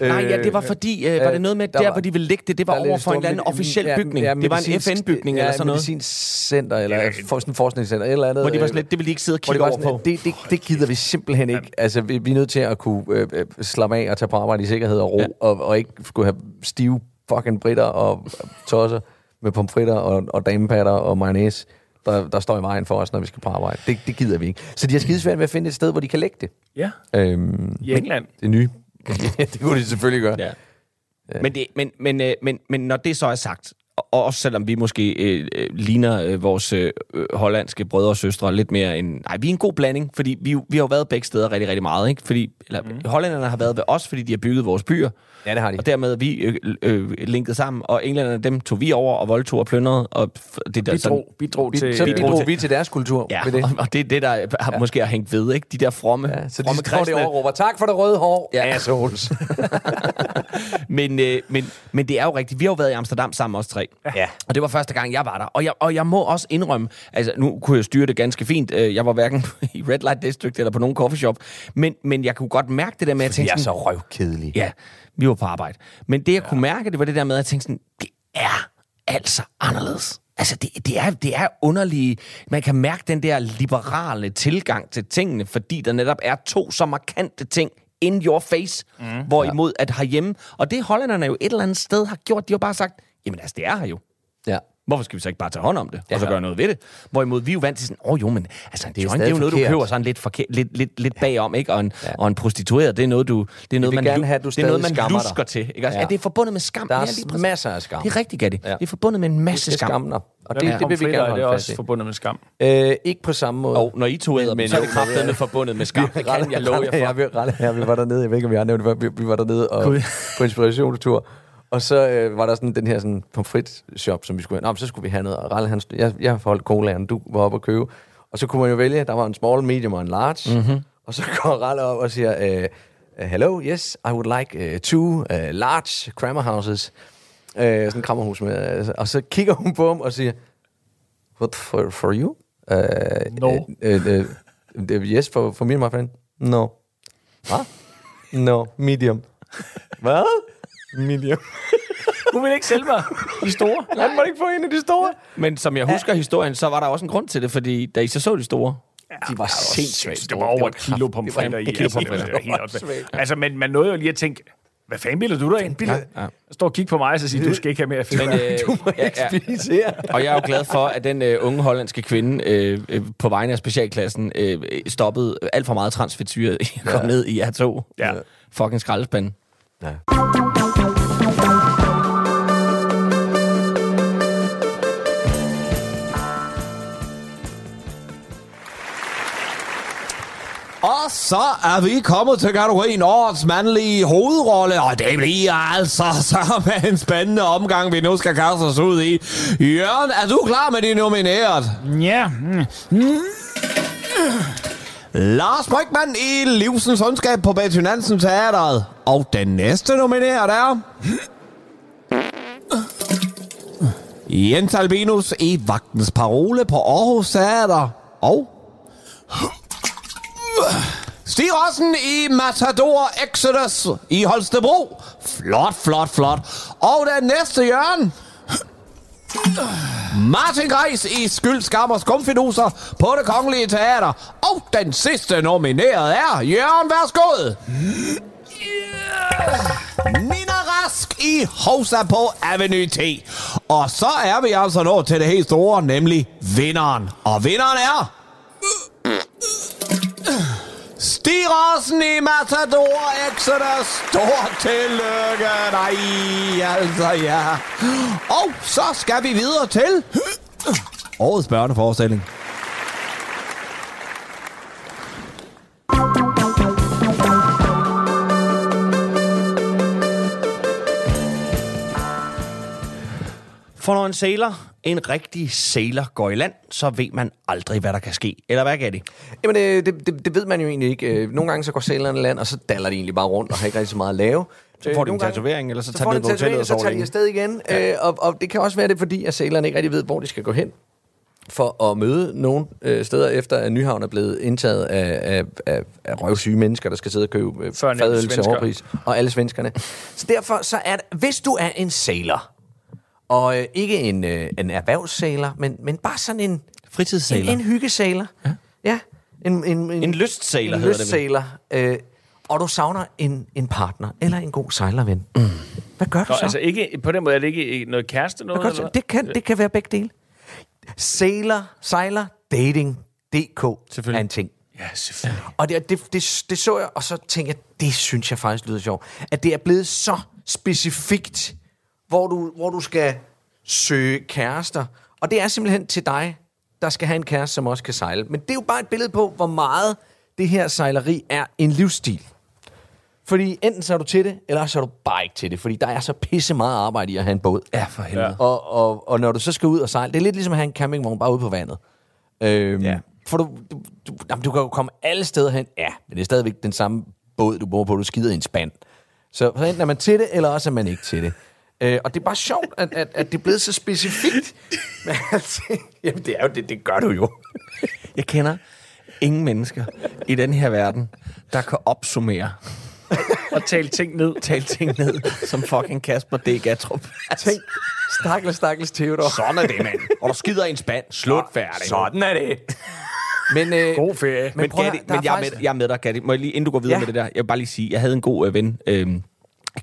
Nej, ja, det var fordi, øh, var det noget med, der der, var- hvor de ville ligge det, det var er over for en eller anden officiel ja, bygning. ja, det var en FN-bygning ja, eller sådan noget. medicinsk center, eller for sådan en forskningscenter, eller andet. Hvor de var øh, sådan lidt, det ville de ikke sidde og kigge var over sådan, på. det, det, det gider vi simpelthen ikke. Altså, vi, vi er nødt til at kunne øh, øh, slappe af og tage på arbejde i sikkerhed og ro, Ja. ja. og, og ikke skulle have stive fucking britter og tosser med pomfritter og, og damepatter og mayonnaise, der, der står i vejen for os, når vi skal på arbejde. Det, det gider vi ikke. Så de har skidesvært ved at finde et sted, hvor de kan lægge det. ja, Øhm, i England. det nye. *laughs* det kunne de selvfølgelig gøre. Ja. Men, det, men, men, øh, men, men når det så er sagt, og også selvom vi måske øh, øh, ligner øh, vores øh, øh, hollandske brødre og søstre lidt mere end... Nej, vi er en god blanding, fordi vi, vi har jo været begge steder rigtig, rigtig meget, ikke? Fordi, eller, mm. hollænderne har været ved os, fordi de har bygget vores byer, Ja, det har de. og dermed er vi øh, øh, linket sammen, og englænderne, dem tog vi over og voldtog og plyndrede, og det der sådan... Bidrog, bidrog Vi, til... så bidrog bidrog vi til deres kultur. Ja, ved det. og, og det er det, der har, ja. måske har hængt ved, ikke? De der fromme, Ja, så de fromme det og råber, tak for det røde hår, Ja. ja. assholes. *laughs* men, øh, men, men det er jo rigtigt. Vi har jo været i Amsterdam sammen, os tre. Ja. Og det var første gang, jeg var der. Og jeg, og jeg må også indrømme, altså nu kunne jeg styre det ganske fint. Øh, Jeg var hverken *laughs* i Red Light District eller på nogen coffeeshop. Men, men jeg kunne godt mærke det der med, at jeg De tænkte er så sådan, røvkedelige. ja, vi var på arbejde. Men det, jeg kunne mærke, det var det der med, at jeg tænkte sådan, det er altså anderledes. Altså, det, det, er, det er underlige... Man kan mærke den der liberale tilgang til tingene, fordi der netop er to så markante ting in your face, mm, hvorimod at herhjemme... Og det hollænderne jo et eller andet sted har gjort, de har bare sagt, jamen altså, det er her jo. Ja. Hvorfor skal vi så ikke bare tage hånd om det, og så Ja. gøre noget ved det? Hvorimod vi er jo vant til sådan, åh oh, jo, men altså, det er jo, det er jo noget, du forkert. køber sådan lidt, forkert, lidt, lidt, lidt bagom, ikke? Og en, ja. og en prostitueret, det er noget, du, det er noget, man, gerne have, du det er noget, man skammer dig. lusker til. Ikke? Altså, ja. Ja. ja. det er forbundet med skam. Der ja, er lige præcis. masser af skam. Det er rigtigt, Gatti. Ja. Ja. Det er forbundet med en masse Det skam. Og Ja, det, det vil vi gerne det er holde også forbundet med skam. Øh, ikke på samme måde. Og når I to æder, men så er det jo, kraftedeme forbundet med skam. Det kan jeg love jer *laughs* Ja, for. ja, vi var dernede, jeg ved ikke, om jeg har nævnt det, vi, var dernede og, på inspirationstur. Og så øh, var der sådan den her sådan pomfrit shop, som vi skulle have. Nå, men så skulle vi have noget. Og Ralle, han, jeg, jeg holdt colaen, du var oppe og købe. Og så kunne man jo vælge, der var en small, medium og en large. Mm-hmm. Og så *laughs* går Ralle op og siger, øh, hello, yes, I would like uh, two uh, large crammer houses. Øh, sådan en krammerhus med. øh, Og så kigger hun på ham og siger, what for, for you? Uh, No. Uh, uh, uh, yes, for, for me, my friend. No. Hvad? No, medium. *laughs* Hvad? Medium. Du vil ikke sælge mig de store. Han må ikke få en af de store. Men som jeg husker historien, så var der også en grund til det, fordi da I så så de store, De var sindssygt Det var over et kilo pomfritter i. kilo altså, pomfritter. Altså, men man nåede jo lige at tænke, hvad fanden bilder du dig ind? Ja, ja. Jeg står og kigger på mig og så siger, du skal ikke have mere fedt. Men, øh, Du må ja, ikke ja. spise her. Og jeg er jo glad for, at den øh, unge hollandske kvinde øh, øh, på vegne af specialklassen øh, stoppede alt for meget transfedtsyre i at komme ned i R2. Ja. Fucking skraldespand. Ja. Og så er vi kommet til kategorien årets mandlige hovedrolle, og det bliver altså *laughs* så en spændende omgang, vi nu skal kaste os ud i. Jørgen, er du klar med de nomineret? Ja. Mm. Lars Brygman i Livsens Ondskab på Betty Nansen Teateret. Og den næste nomineret er... Jens Albinus i Vagtens Parole på Aarhus Teater. Og... Stig Rossen i Matador Exodus i Holstebro. Flot, flot, flot. Og den næste, Jørgen... Martin Greis i Skyld, Skam og Skumfiduser på det Kongelige Teater. Og den sidste nomineret er Jørgen Værsgod. Nina Rask i Hosa på Avenue T. Og så er vi altså nået til det helt store, nemlig vinderen. Og vinderen er... Stig Rossen i Matador Exodus. Stort tillykke. Nej, altså ja. Og så skal vi videre til... Årets børneforestilling. For når en sailor, en rigtig sailor, går i land, så ved man aldrig, hvad der kan ske. Eller hvad det? Jamen, det, det, det, det ved man jo egentlig ikke. Øh, Nogle gange så går sælgerne i land, og så daller de egentlig bare rundt og har ikke rigtig så meget at lave. Så får de en Nogle gange- tatovering, eller så Så tager de ned på en hotellet og så tager de afsted igen. Ja. Og, og det kan også være det, fordi at sælgerne ikke rigtig ved, hvor de skal gå hen for at møde nogle øh, steder, efter at Nyhavn er blevet indtaget af, af, af, af røvsyge mennesker, der skal sidde og købe øh, fadøl til overpris. Og alle svenskerne. Så derfor så er det, hvis du er en sailor, og øh, ikke en, øh, en erhvervssailor, men, men bare sådan en, Fritidssailor. en, en hyggesailor. Ja. ja. En, en, en, En lystsailor en hedder det vel. Øh, og du savner en, en partner, eller en god sejlerven. Mm. Hvad gør du Nå, så? altså ikke, på den måde er det ikke noget kæreste noget? Hvad eller så? Det, kan, det kan være begge dele. Sailor, sejler, dating, DK er en ting. Ja, selvfølgelig. Og det, det, det, det så jeg, og så tænkte jeg, det synes jeg faktisk lyder sjovt. At det er blevet så specifikt, hvor du, hvor du skal søge kærester. Og det er simpelthen til dig, der skal have en kæreste, som også kan sejle. Men det er jo bare et billede på, hvor meget det her sejleri er en livsstil. Fordi enten så er du til det, eller så er du bare ikke til det. Fordi der er så pisse meget arbejde i at have en båd. Ja, for helvede. Ja. Og, og, og når du så skal ud og sejle, det er lidt ligesom at have en campingvogn bare ude på vandet. Øhm, Ja. For du, du, du, jamen, du kan jo komme alle steder hen. Ja, men det er stadigvæk den samme båd, du bor på. Du skider i en spand. Så, så enten er man til det, eller også er man ikke til det. Øh, og det er bare sjovt, at, at, at det er blevet så specifikt. *laughs* Men altså, jamen, det, er jo, det, det gør du jo. Jeg kender ingen mennesker i den her verden, der kan opsummere, Og tale ting ned. tale ting ned, som fucking Kasper D. Gatrup. Tænk, stakkels, stakkels Theodor. Sådan er det, mand. Og du skider i en spand. Slut færdig. Sådan er det. Men, øh, God ferie. Men, Men, prøv at Gatti, men jeg, er faktisk- med, jeg er med dig, Gatti. Må jeg lige, inden du går videre Ja. med det der, jeg vil bare lige sige, jeg havde en god øh, ven, øh,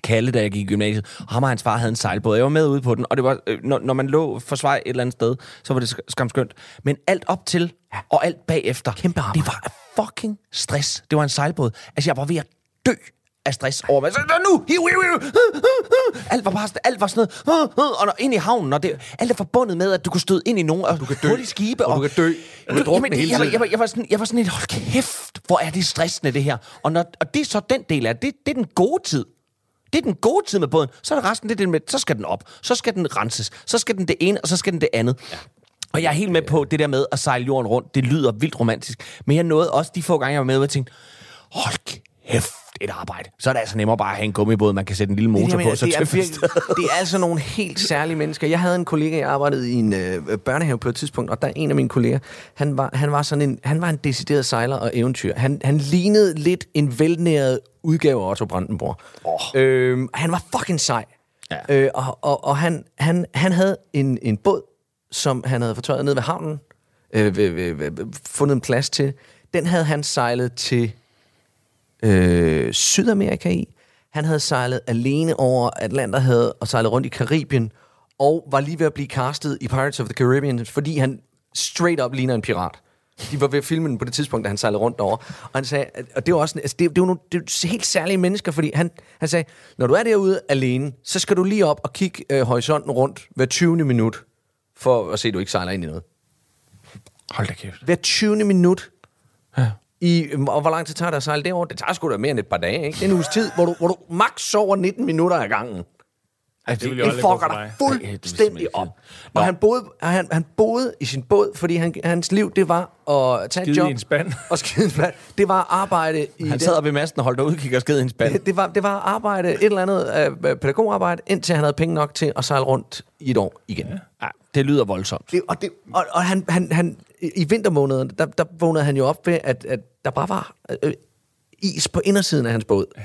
Kalle, da jeg gik i gymnasiet, og ham og hans far havde en sejlbåd. Jeg var med ude på den, og det var, øh, når, når man lå for svej et eller andet sted, så var det sk- skamskønt. Men alt op til, og alt bagefter, Kæmpe det var fucking stress. Det var en sejlbåd. Altså, jeg var ved at dø af stress over, men så nu, hiu, hiu, hiu, alt var bare alt var sådan noget, og når, ind i havnen, og det, alt er forbundet med, at du kunne støde ind i nogen, og du kan dø. hurtigt skibe, Og du kan dø. Du kan drukne hele jeg, var- tiden. jeg, var, jeg, var sådan, jeg var sådan lidt, hold kæft, hvor er det stressende, det her. Og, når, og det er så den del af det, det er den gode tid. Det er den gode tid med båden. Så er det resten, det er det med, så skal den op, så skal den renses, så skal den det ene, og så skal den det andet. Ja. Og jeg er helt med på det der med at sejle jorden rundt. Det lyder vildt romantisk. Men jeg nåede også de få gange, jeg var med, hvor jeg tænkte, hold kæft, et arbejde. Så er det altså nemmere bare at have en gummibåd, man kan sætte en lille motor Det, mener, på, så det, er virkelig, *laughs* det er altså nogle helt særlige mennesker. Jeg havde en kollega, jeg arbejdede i en øh, børnehave på et tidspunkt, og der er en af mine kolleger, han var, han var, sådan en, han var en decideret sejler og eventyr. Han, han lignede lidt en velnæret udgave af Otto Brandenborg. Oh. Øhm, han var fucking sej. Ja. Øh, og og, og han, han, han havde en, en båd, som han havde fortøjet ned ved havnen, øh, ved, ved, ved, fundet en plads til. Den havde han sejlet til øh, Sydamerika i. Han havde sejlet alene over Atlanterhavet og sejlet rundt i Karibien, og var lige ved at blive castet i Pirates of the Caribbean, fordi han straight up ligner en pirat. De var ved at filme den på det tidspunkt, da han sejlede rundt derovre. Og han sagde, og det var også, altså det, det var nogle det var helt særlige mennesker, fordi han, han sagde, når du er derude alene, så skal du lige op og kigge øh, horisonten rundt hver 20. minut, for at se, at du ikke sejler ind i noget. Hold da kæft. Hver 20. minut. Ja. I, og hvor lang tid tager det at sejle derover? Det tager sgu da mere end et par dage, ikke? Det er en uges tid, hvor du, hvor du max sover 19 minutter ad gangen. det vil Det gå fucker dig fuldstændig op. Og han boede, han, han boede i sin båd, fordi han, hans liv, det var at tage Skide et job. i en spand. Og skide i en spand. Det var at arbejde i... Han sad op i masten og holdt udkig og sked i en spand. det, det, var, det var at arbejde et eller andet uh, pædagogarbejde, indtil han havde penge nok til at sejle rundt i et år igen. Ja. Ja, det lyder voldsomt. Det, og det, og, og han, han, han, i vintermånederne, der, der vågnede han jo op ved, at, at der bare var øh, is på indersiden af hans båd. Ja.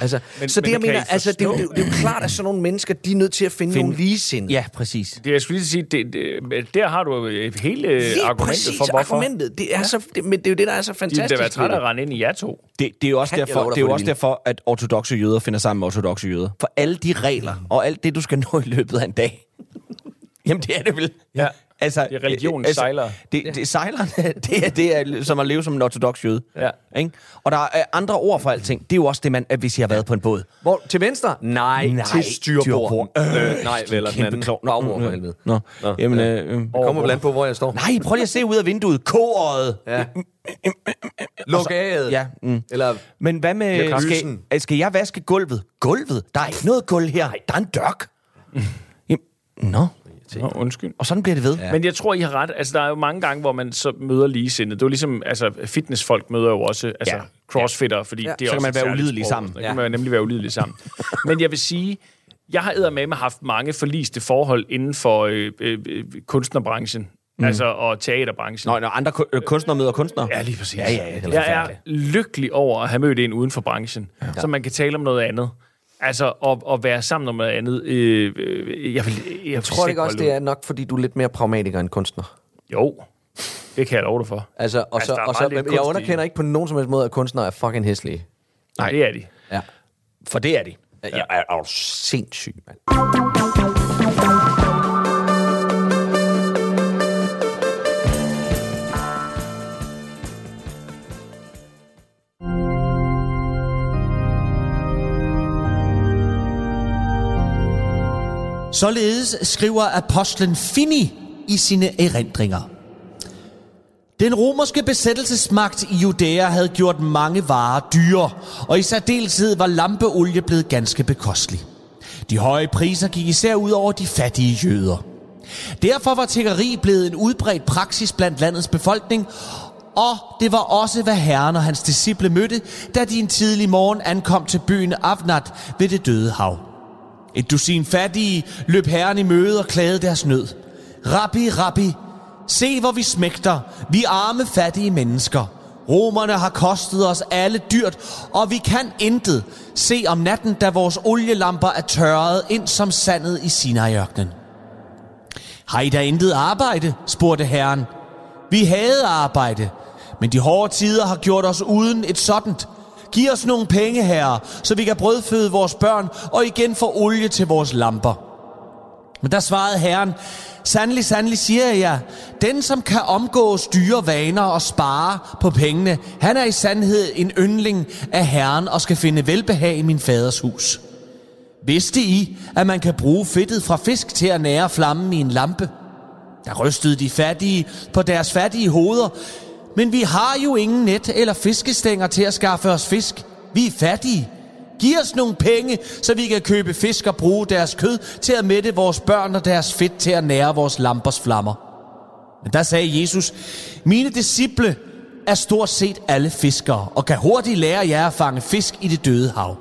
Altså, men, så det, men jeg mener, I altså, det, er det, er jo- det er jo *clears throat* klart, at sådan nogle mennesker, de er nødt til at finde, finde. nogle ligesindede. Ja, præcis. Det, jeg skulle lige sige, det, det, der har du et hele Lige argumentet præcis for, hvorfor argumentet. Det er, så, det, men det er jo det, der er så fantastisk. ville da være ved trætte af det. at rende ind i jer to. Det, det er jo også Kan derfor, det er jo også det derfor, at ortodoxe jøder finder sammen med ortodoxe jøder. For alle de regler og alt det, du skal nå i løbet af en dag. *laughs* Jamen, det er det vel. Ja. Altså, Det er religionens sejlere. Det, det, sejlerne, *laughs* det er, det er som at leve som en ortodox jøde. Ja. Ikke? Og der er andre ord for alting. Det er jo også det, man, at hvis I har været på en båd. Hvor, til venstre? Nej, Nej, til styrbord. styrbord. Øh, nej, vel, eller den Kæmpe anden. klovn. Bagbord, for helvede. Nå, Nå, jamen, ja. øh, øh, kommer an på, hvor jeg står. Nej, prøv lige at se ud af vinduet. Koret. Ja. Luk af. Ja, mm. Eller Men hvad med, skal, øh, skal jeg vaske gulvet? Gulvet? Der er ikke noget gulv her. Der er en dørk. *laughs* Jamen, Nå, Nå, undskyld. og sådan bliver det ved. Ja. Men jeg tror, I har ret. Altså, der er jo mange gange, hvor man så møder ligesindede. Det er jo ligesom, altså, fitnessfolk møder jo også altså, Ja. crossfitter, fordi Ja. det er Så kan også man et være sprog. sammen. Så kan man nemlig være ulidelige sammen. *laughs* Men jeg vil sige, jeg har med haft mange forliste forhold inden for øh, øh, øh, kunstnerbranchen. Mm. Altså, og teaterbranchen. Nå, når andre ku- øh, kunstnere møder kunstnere. Ja, lige præcis. Ja, ja, ja, det er jeg er lykkelig over at have mødt en uden for branchen, ja. så man kan tale om noget andet. Altså, at, at være sammen om noget andet. Øh, øh, jeg, vil, jeg, jeg tror ikke også, det er nok, fordi du er lidt mere pragmatiker end kunstner. Jo, det kan jeg love dig for. Altså, og Altså, så, og så, lidt jeg underkender ikke på nogen som helst måde, at kunstnere er fucking hæslige. Nej. Det er de. Ja. For det er de. Jeg er, er jo sindssyg, mand. Således skriver apostlen Fini i sine erindringer. Den romerske besættelsesmagt i Judæa havde gjort mange varer dyre, og i særdeleshed var lampeolie blevet ganske bekostelig. De høje priser gik især ud over de fattige jøder. Derfor var tiggeri blevet en udbredt praksis blandt landets befolkning, og det var også, hvad herren og hans disciple mødte, da de en tidlig morgen ankom til byen Avnat ved det døde hav. Et dusin fattige løb herren i møde og klagede deres nød. Rabbi, rabbi, se hvor vi smægter, vi arme fattige mennesker. Romerne har kostet os alle dyrt, og vi kan intet. Se om natten, da vores olielamper er tørret ind som sandet i Sinaiørkenen. Har I da intet arbejde? spurgte herren. Vi havde arbejde, men de hårde tider har gjort os uden et sådant. Giv os nogle penge, herre, så vi kan brødføde vores børn og igen få olie til vores lamper. Men der svarede herren, sandelig, sandelig siger jeg jer, den som kan omgå dyre vaner og spare på pengene, han er i sandhed en yndling af herren og skal finde velbehag i min faders hus. Vidste I, at man kan bruge fedtet fra fisk til at nære flammen i en lampe? Der rystede de fattige på deres fattige hoveder. Men vi har jo ingen net eller fiskestænger til at skaffe os fisk. Vi er fattige. Giv os nogle penge, så vi kan købe fisk og bruge deres kød til at mætte vores børn og deres fedt til at nære vores lampers flammer. Men der sagde Jesus, mine disciple er stort set alle fiskere, og kan hurtigt lære jer at fange fisk i det døde hav.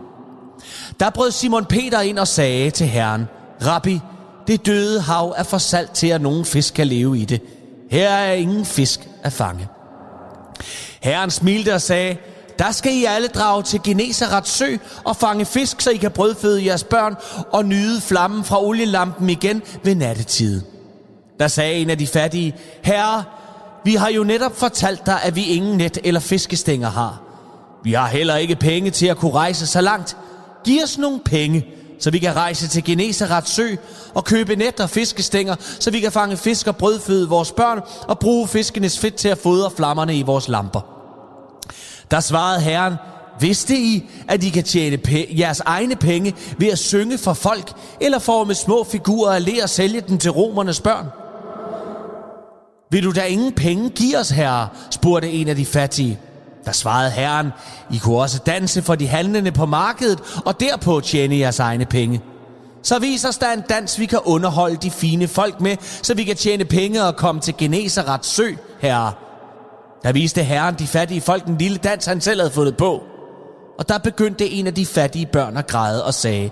Der brød Simon Peter ind og sagde til Herren, Rabbi, det døde hav er for salt til, at nogen fisk kan leve i det. Her er ingen fisk at fange. Herren smilte og sagde, der skal I alle drage til Genesarets sø og fange fisk, så I kan brødføde jeres børn og nyde flammen fra olielampen igen ved nattetid. Der sagde en af de fattige, Herre, vi har jo netop fortalt dig, at vi ingen net eller fiskestænger har. Vi har heller ikke penge til at kunne rejse så langt. Giv os nogle penge, så vi kan rejse til Genesarets sø og købe net og fiskestænger, så vi kan fange fisk og brødføde vores børn og bruge fiskenes fedt til at fodre flammerne i vores lamper. Der svarede herren, vidste I, at I kan tjene pe- jeres egne penge ved at synge for folk, eller for med små figurer at lære og sælge den til romernes børn? Vil du da ingen penge give os, herre? spurgte en af de fattige. Der svarede herren, I kunne også danse for de handlende på markedet, og derpå tjene jeres egne penge. Så vis os der en dans, vi kan underholde de fine folk med, så vi kan tjene penge og komme til Genesaret sø, herre. Der viste herren de fattige folk en lille dans, han selv havde fundet på. Og der begyndte en af de fattige børn at græde og sagde,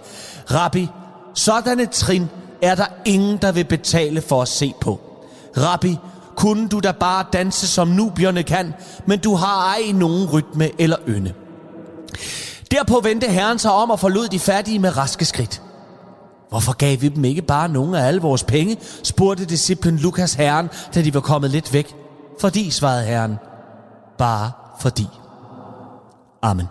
Rabbi, sådanne trin er der ingen, der vil betale for at se på. Rabbi, kunne du da bare danse som nubierne kan, men du har ej nogen rytme eller ynde. Derpå vendte herren sig om og forlod de fattige med raske skridt. Hvorfor gav vi dem ikke bare nogle af alle vores penge, spurgte disciplen Lukas herren, da de var kommet lidt væk. Fordi, svarede herren. Bare fordi. Amen.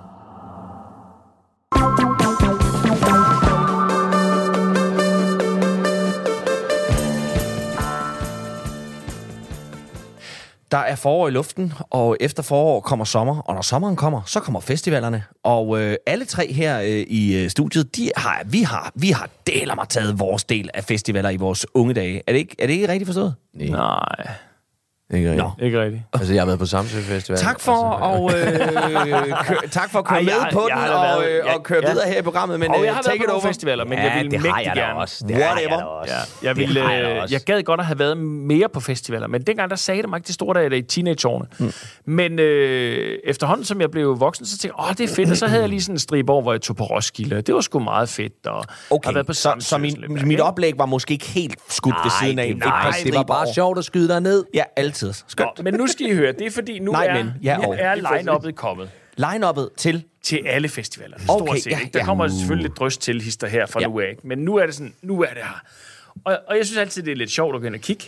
Der er forår i luften, og efter forår kommer sommer, og når sommeren kommer, så kommer festivalerne. Og øh, alle tre her øh, i øh, studiet, de har, vi har, vi har deler mig taget vores del af festivaler i vores unge dage. Er det ikke, er det ikke rigtigt forstået? Nej, Nej, ikke rigtigt. Nå. ikke rigtigt. Altså, jeg har været på Samsø Festival. Tak for, Altså, at, øh, *laughs* kør, tak for at køre Ej, med jeg- på jeg den og, øh, ja, og køre ja. videre her i programmet. Men Og jeg øh, har take været på nogle over. festivaler, men ja, jeg vil det har jeg gerne. også. Det har jeg da også. Ja, jeg, Det ville, jeg øh, også. jeg gad godt at have været mere på festivaler, men dengang der sagde det mig ikke det store da i teenageårene. Mm. Men øh, efterhånden, som jeg blev voksen, så tænkte jeg, åh, det er fedt, og så havde jeg lige sådan en strip over, hvor jeg tog på Roskilde, og det var sgu meget fedt, og Okay, været på så, så og min, mit oplæg var måske ikke helt skudt ved siden af. det et var, par det var bare sjovt at skyde dig ned. Ja, altid. Skønt. Nå, men nu skal I høre, det er fordi, nu Nej, er, men, ja, nu og. er line-uppet kommet Line-uppet til... til alle festivaler. Okay, Stort set. ja, ikke? Der ja. kommer selvfølgelig et drøs til hister her fra Ja. nu af. ikke? Men nu er det sådan, nu er det her. Og, og jeg synes altid, det er lidt sjovt at gå ind og kigge.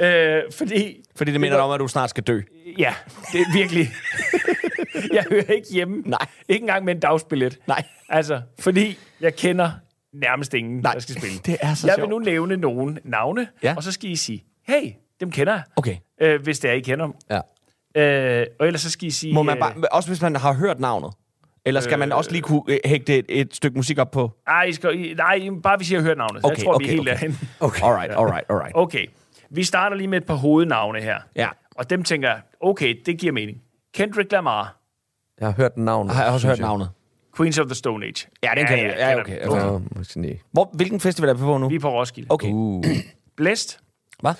øh, fordi, Fordi det minder om, at du snart skal dø. ja, det er virkelig... jeg hører ikke hjemme. Nej. Ikke engang med en dagsbillet. Nej. Altså, fordi jeg kender nærmest ingen, Nej, der skal spille. det er så Jeg sjovt. vil nu nævne nogle navne, Ja. og så skal I sige, hey, dem kender jeg. Okay. Øh, hvis det er, I kender dem. Ja. Øh, og ellers så skal I sige... Må man øh, bare, også hvis man har hørt navnet? Eller skal man også lige kunne øh, hægte et, et stykke musik op på? Ej, I skal, I, nej, bare hvis I har hørt navnet. Okay, jeg tror, vi okay, er helt okay. derhen. Okay. Alright, alright, alright. Okay, vi starter lige med et par hovednavne her. Ja. Og dem tænker jeg, okay, det giver mening. Kendrick Lamar, Jeg har hørt navnet. Har jeg også synes hørt navnet? Queens of the Stone Age. Ja, den kender jeg. Ja, kender okay, okay. Nej. Hvor, hvilken festival er vi på nu? Vi er på Roskilde. Okay. Uh. Blæst, Hvad?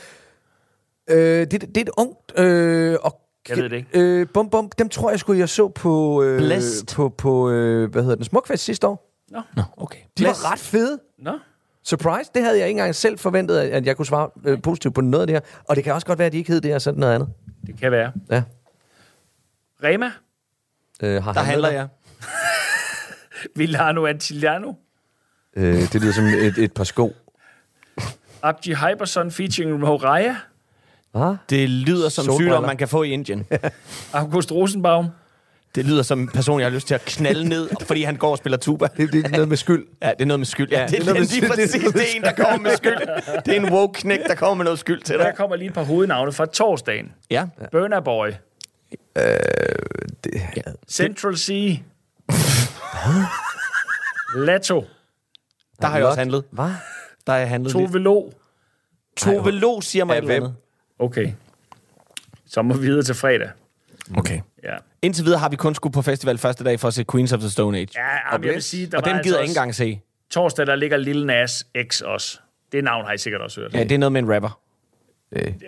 Øh, det, det er et ungt... Øh, og Jeg ved det ikke. Øh, bum, bum, dem tror jeg skulle jeg så på... Øh, Blæst. På, på øh, hvad hedder den? Smukfest sidste år. Nå, okay. De var ret fede. Nå, Surprise, det havde jeg ikke engang selv forventet, at jeg kunne svare øh, positivt på noget af det her. Og det kan også godt være, at de ikke hed det, og sådan noget andet. det kan være. Ja. Rema, Øh, har Der han handler jeg. *laughs* Villano Antiliano, dig? Øh, det lyder som et, et par sko. Abdi Hyperson featuring Moraya, Hvad? Det lyder som Solbriller. sygdom, man kan få i Indien. *laughs* August Rosenbaum, Det lyder som en person, jeg har lyst til at knalde ned, fordi han går og spiller tuba. Det, det er noget med skyld. Ja, det er noget med skyld. Ja, det, er det er noget med skyld. præcis. Det er en, der kommer med skyld. Det er en woke knæk, der kommer med noget skyld til der dig. kommer lige et par hovednavne fra torsdagen. Ja. Burner Boy, Det, Central Sea, Lato, Der har jeg også handlet. Hvad? Der har jeg handlet lidt. Tove Lo. Tove Lo siger mig et eller andet. Okay. Så må vi videre til fredag. Okay. Ja. Indtil videre har vi kun skulle på festival første dag for at se Queens of the Stone Age. Ja, jamen, jeg vil sige, der og den gider jeg altså ikke engang se. Torsdag, der ligger Lil Nas X også. Det navn har I sikkert også hørt. Ja, det er noget med en rapper.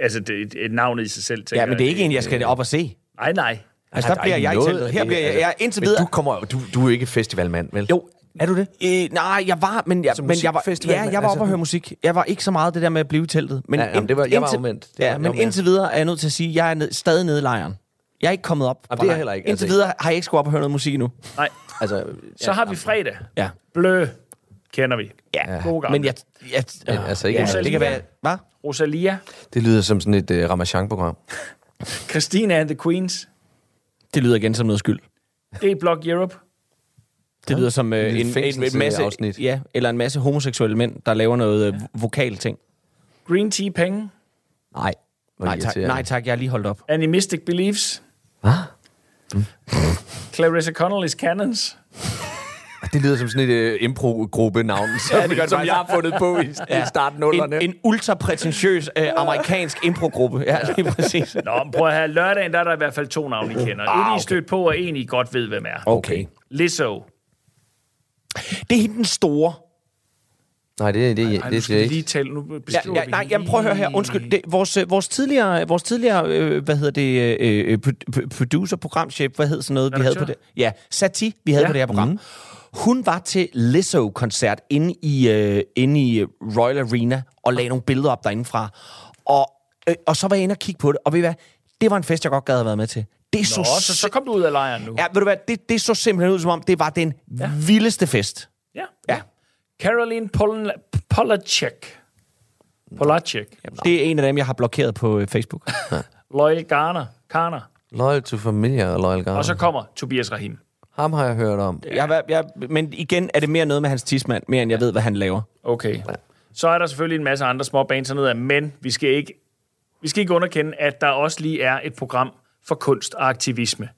Altså, det er et, navn i sig selv, Ja, men det er ikke jeg. en, jeg skal op og se. Nej, nej. Altså, der der er bliver jeg i noget teltet. Her det, bliver jeg, jeg indtil Men videre... du, kommer, du, du er ikke festivalmand, vel? Jo, Er du det? Øh, nej, jeg var, men jeg, Altså men jeg var, ja, jeg var oppe altså- og høre musik. Jeg var ikke så meget det der med at blive i teltet. Men Ja, jamen, det var- jeg var omvendt. Det var- Ja, jeg men var med. indtil videre er jeg nødt til at sige, at jeg er ned, stadig nede i lejren. Jeg er ikke kommet op. Jamen, det er heller ikke. Indtil Altså- videre har jeg ikke skulle op og høre noget musik endnu. Nej. Altså, Så har vi fredag. Ja. Blø. Kender vi. Ja, God gamle. men jeg... jeg Men altså ikke- ja, det kan være... Hvad? Rosalia. det lyder som sådan et uh, Ramachan-program. Christina and the Queens. Det lyder igen som noget skyld. D-Block Europe. Det lyder som øh, en, en, en masse... fængselsafsnit. Ja, eller en masse homoseksuelle mænd, der laver noget øh, vokal ting. Green Tea Penge. Nej. Nej tak, nej tak, jeg er lige holdt op. Animistic Beliefs. Hvad? Clarissa Connolly's Cannons. *laughs* Det lyder som sådan et uh, impro-gruppe-navn, *laughs* som, ja, det gør som jeg har fundet på i, ja. i starten En, en ultra-prætentiøs øh, amerikansk improgruppe. Ja, lige *laughs* præcis. Nå, men prøv at have lørdagen, der er der i hvert fald to navne, I kender. Ah, Et, I stødt på, og en, I godt ved, hvem er. Okay. Lizzo. Det er hende den store. Nej, det, det, det, Ej, det nu siger skal jeg vi ikke. lige tale. Nu Ja, ja, nej, jamen prøv at høre her. Undskyld. Det, vores, øh, vores tidligere, vores tidligere øh, hvad hedder det, øh, øh, pro- pro- producer, programchef, hvad hedder sådan noget, vi havde på det? Ja, Sati, vi havde Ja. på det her program. Mm. Hun var til Lizzo-koncert inde i, øh, inde i Royal Arena og lagde nogle billeder op derindefra. Og, øh, og så var jeg inde og kigge på det, og ved I hvad? Det var en fest, jeg godt gad have været med til. Det så, Nå, så, så kom du ud af lejren nu. Ja, ved du hvad? Det, det så simpelthen ud, som om det var den ja. vildeste fest. Ja. Ja. Caroline Pol- Polacek. Polacek. Det er en af dem, jeg har blokeret på øh, Facebook. *laughs* Loyal Garner. Karner. Loyal to familia og loyal guard. Og så kommer Tobias Rahim. Ham har jeg hørt om. Jeg, har været- jeg, men igen er det mere noget med hans tidsmand, mere end jeg ved, hvad han laver. Okay. Så er der selvfølgelig en masse andre små bands hernede men vi skal ikke, vi skal ikke underkende, at der også lige er et program for kunst og aktivisme.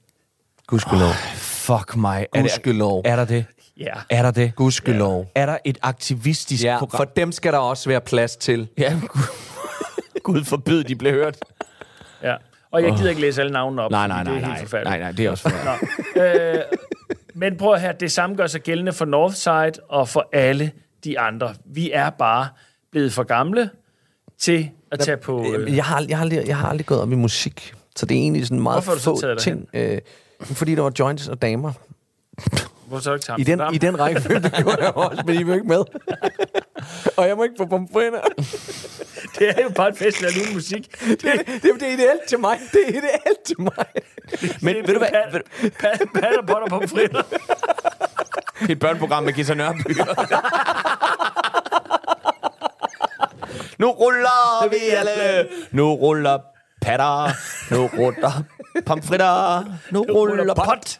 Gudskelov. Fuck mig. Er, Gudskelov. det, er der det? Ja. Er der det? Gudskelov. Er der et aktivistisk Ja, program? for dem skal der også være plads til. Ja, Gud, Gud forbyd, de blev hørt. ja. Og jeg gider ikke læse alle navnene op, Nej, nej, nej, det er nej. helt forfærdeligt. Nej, nej, det er også for øh, men prøv at høre, det samme gør sig gældende for Northside og for alle de andre. Vi er bare blevet for gamle til at tage på... Øh, Jeg har, jeg, har aldrig, jeg har aldrig gået op i musik, så det er egentlig sådan meget Hvorfor så få taget ting. Øh, fordi der var joints og damer. hvorfor så ikke tage I den, i den rækkefølge det gjorde jeg også, men I var ikke med. *laughs* og jeg må ikke få pomfritter. *laughs* Det er jo bare et festival uden musik. Det, det, det er ideelt til mig. Det er ideelt til mig. *laughs* Men ved du hvad? Patter, potter, pomfritter. det er et børneprogram med Gita Nørby. nu ruller vi alle. Nu ruller patter. Nu ruller pomfritter. Nu ruller pot. *laughs*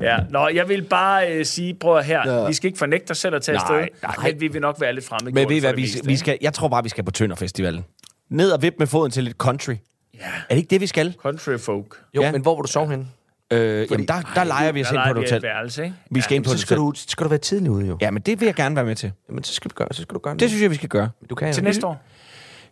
Ja, nå, jeg vil bare øh, sige, prøv at her, ja. vi skal ikke fornægte os selv at tage afsted, nej. men vi vil nok være lidt fremme. Men ved I hvad, vi, vi skal, jeg tror bare, vi skal på Tønder-festivalen. Ned og vippe med foden til lidt country. Ja. Er det ikke det, vi skal? Country folk. Jo, Ja. men hvor vil du sove henne? Øh, jamen, der, der leger vi os ind på et vi et hotel. værelse, ikke? Vi skal ind på Så et skal hotel. du, skal du være tidlig ude, jo. Ja, men det vil jeg gerne være med til. Jamen, så skal du gøre, så skal du gøre Det synes jeg, vi skal gøre. du kan. Til næste år.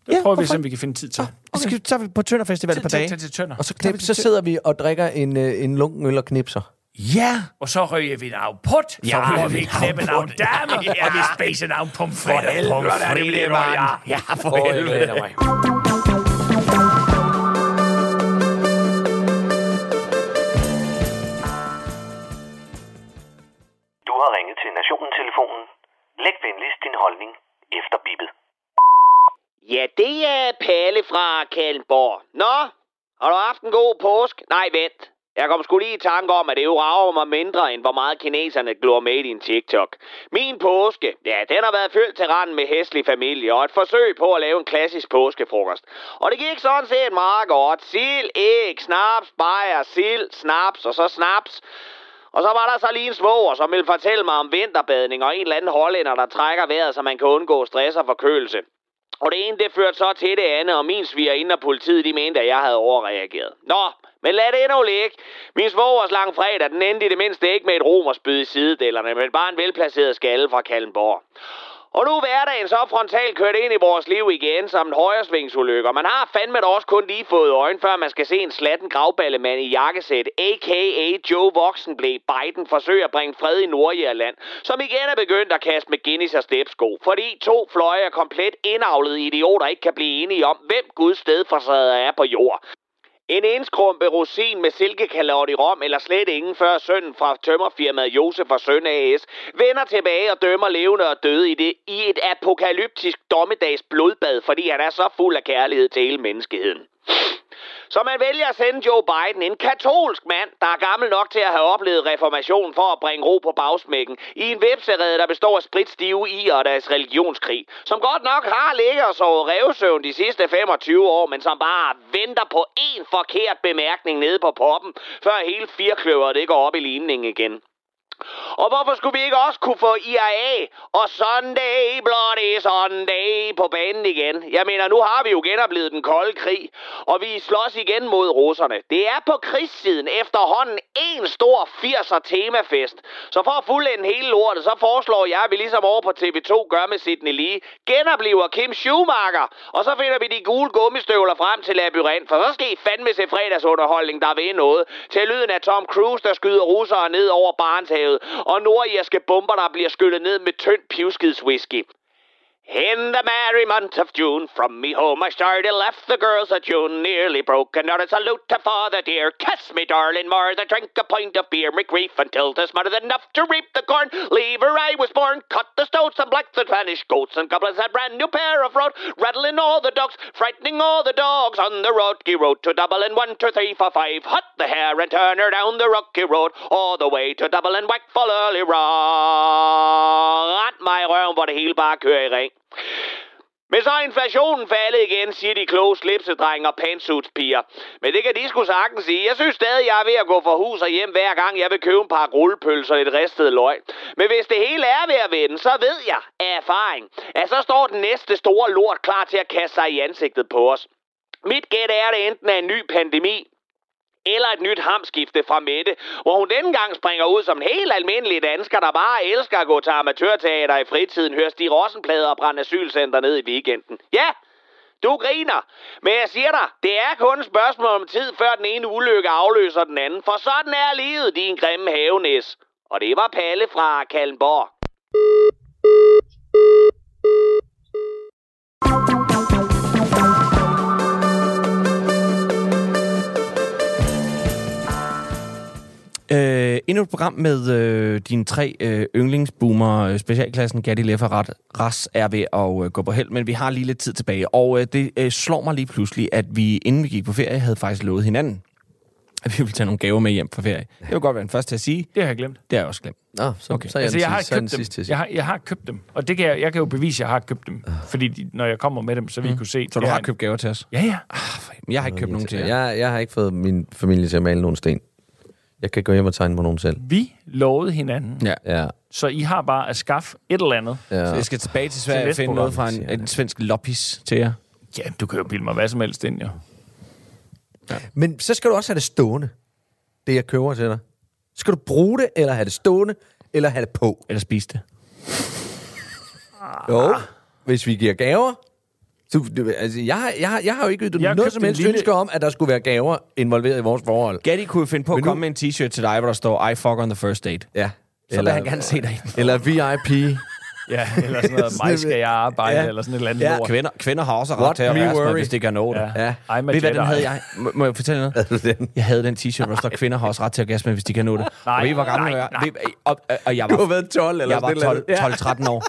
Det Ja, prøver vi, hvorfor så vi kan finde tid til. Så, skal, så er vi på Tønder Festival et par dage. til Tønder. Og så, knip, så sidder vi og drikker en, øh, en lunken øl og knipser. Ja! Og så ryger vi navn put, Ja, så vi vi knæppe navn dame, og vi spiser navn pomfritter. Pomfritter, ja. Ja, for helvede. Du har ringet til Nationen-telefonen. Læg venligst din holdning efter bippet. Ja, det er Palle fra Kalmborg. Nå, har du haft en god påsk? Nej, vent. Jeg kom sgu lige i tanke om, at det jo rager mig mindre, end hvor meget kineserne glor med i din TikTok. Min påske, ja, den har været fyldt til randen med hæslig familie, og et forsøg på at lave en klassisk påskefrokost. Og det gik sådan set meget godt. Sild, æg, snaps, bajer, sild, snaps og så snaps. Og så var der så lige en svoger, som ville fortælle mig om vinterbadning og en eller anden hollænder, der trækker vejret, så man kan undgå stress og forkølelse. Og det ene, det førte så til det andet, og min svigerinde og politiet, de mente, at jeg havde overreageret. Nå, men lad det endnu ligge. Min svogers lang fredag, den endte i det mindste ikke med et romerspyd i sidedelerne, men bare en velplaceret skalle fra Kallenborg. Og nu er hverdagen så frontalt kørt ind i vores liv igen som en højresvingsulykke. Man har fandme da også kun lige fået øjen, før man skal se en slatten gravballemand i jakkesæt, a.k.a. Joe Voksenblæ Biden, forsøger at bringe fred i Nordjylland, som igen er begyndt at kaste med Guinness og stepsko. Fordi to fløje af komplet indavlede idioter ikke kan blive enige om, hvem Guds stedforsader er på jord. En indskrumpe rosin med silkekalot i rom, eller slet ingen før sønnen fra tømmerfirmaet Josef og Søn AS, vender tilbage og dømmer levende og døde i, det, i et apokalyptisk dommedags blodbad, fordi han er så fuld af kærlighed til hele menneskeheden. Så man vælger at sende Joe Biden, en katolsk mand, der er gammel nok til at have oplevet reformation for at bringe ro på bagsmækken, i en vepserede, der består af spritstive i og deres religionskrig, som godt nok har ligget og sovet revsøvn de sidste 25 år, men som bare venter på en forkert bemærkning nede på poppen, før hele firkløveret det går op i limningen igen. Og hvorfor skulle vi ikke også kunne få IRA og Sunday, Bloody Sunday på banen igen? Jeg mener, nu har vi jo genoplevet den kolde krig, og vi slås igen mod russerne. Det er på krigssiden efterhånden en stor 80'er temafest. Så for at fuldende hele lortet, så foreslår jeg, at vi ligesom over på TV2 gør med Sidney Lee, genoplever Kim Schumacher, og så finder vi de gule gummistøvler frem til labyrint, for så skal I fandme se fredagsunderholdning, der ved noget, til lyden af Tom Cruise, der skyder russere ned over Barentshavet, og nordirske bomber, der bliver skyllet ned med tynd pivskidswhisky. In the merry month of June, from me home I started, left the girls at June, nearly broken hearted. Salute to father dear, kiss me darling mother, drink a pint of beer, me grief until this smothered enough to reap the corn. Leave her I was born, cut the stoats and black the Spanish goats and goblins a brand new pair of road, rattling all the dogs, frightening all the dogs on the rocky road to Dublin, one, two, three, four, five. Hut the hare and turn her down the rocky road, all the way to Dublin, whack full early i røven, hvor det hele bare kører i ring. Men så er inflationen faldet igen, siger de kloge slipsedrenge og pantsuitspiger. Men det kan de sgu sagtens sige. Jeg synes stadig, jeg er ved at gå for hus og hjem hver gang, jeg vil købe en par rullepølser og et ristet løg. Men hvis det hele er ved at vende, så ved jeg af erfaring, at så står den næste store lort klar til at kaste sig i ansigtet på os. Mit gæt er, at det enten er en ny pandemi, eller et nyt hamskifte fra Mette, hvor hun denne gang springer ud som en helt almindelig dansker, der bare elsker at gå til amatørteater i fritiden, høre Stig Rossenplader og brænde asylcenter ned i weekenden. Ja, du griner, men jeg siger dig, det er kun et spørgsmål om tid, før den ene ulykke afløser den anden, for sådan er livet, din grimme havenæs. Og det var Palle fra Kallenborg. Endnu et program med øh, dine tre øh, yndlingsboomer, specialklassen Gatti Lefferat, Ras er ved at øh, gå på held, men vi har lige lidt tid tilbage. Og øh, det øh, slår mig lige pludselig, at vi, inden vi gik på ferie, havde faktisk lovet hinanden, at vi ville tage nogle gaver med hjem fra ferie. Det vil godt være den første til at sige. Det har jeg glemt. Det har jeg også glemt. Nå, så, Okay. så er jeg, Altså, jeg har købt dem. Jeg har, jeg har købt dem. Og det kan jeg, jeg kan jo bevise, at jeg har købt dem. Fordi de, når jeg kommer med dem, så vil I kunne se... Så du har en- købt gaver til os? Ja, ja. Men jeg har ikke købt nogen til jer. Jeg, jeg har ikke fået min familie til at male nogen sten. Jeg kan gå hjem og tegne på nogen selv. Vi lovede hinanden, Ja. Ja, så I har bare at skaffe et eller andet. ja. Så jeg skal tilbage til Sverige og finde noget fra en, en svensk loppis til jer. Ja, du kan jo bilde mig hvad som helst ind, jo. Men så skal du også have det stående, det jeg køber til dig. Skal du bruge det, eller have det stående, eller have det på? Eller spise det. Jo, hvis vi giver gaver. Så, du- altså, jeg, har- jeg, har- jeg har jo ikke ydet noget som helst lille- ønske om, at der skulle være gaver involveret i vores forhold. Gatti kunne finde på at Men nu- komme med en t-shirt til dig, hvor der står, I fuck on the first date. Ja. Så vil han gerne se dig. Eller VIP. Ja, eller sådan noget, mig skal jeg arbejde, Ja. eller sådan et eller andet Ja. lort. Kvinder, kvinder har også ret til at være hvis det gør noget. Ja. Ja. I'm a Ved du hvad, den havde jeg? Må, må jeg fortælle noget? Havde du den? Jeg havde den t-shirt, hvor der står, kvinder har også ret til at gasme, hvis de kan nå det. Nej, og ved I, hvor gammel nej, jeg nej. Ved- Og, og, og jeg Du har var, været 12 eller jeg var et eller andet. 12 12-13 år.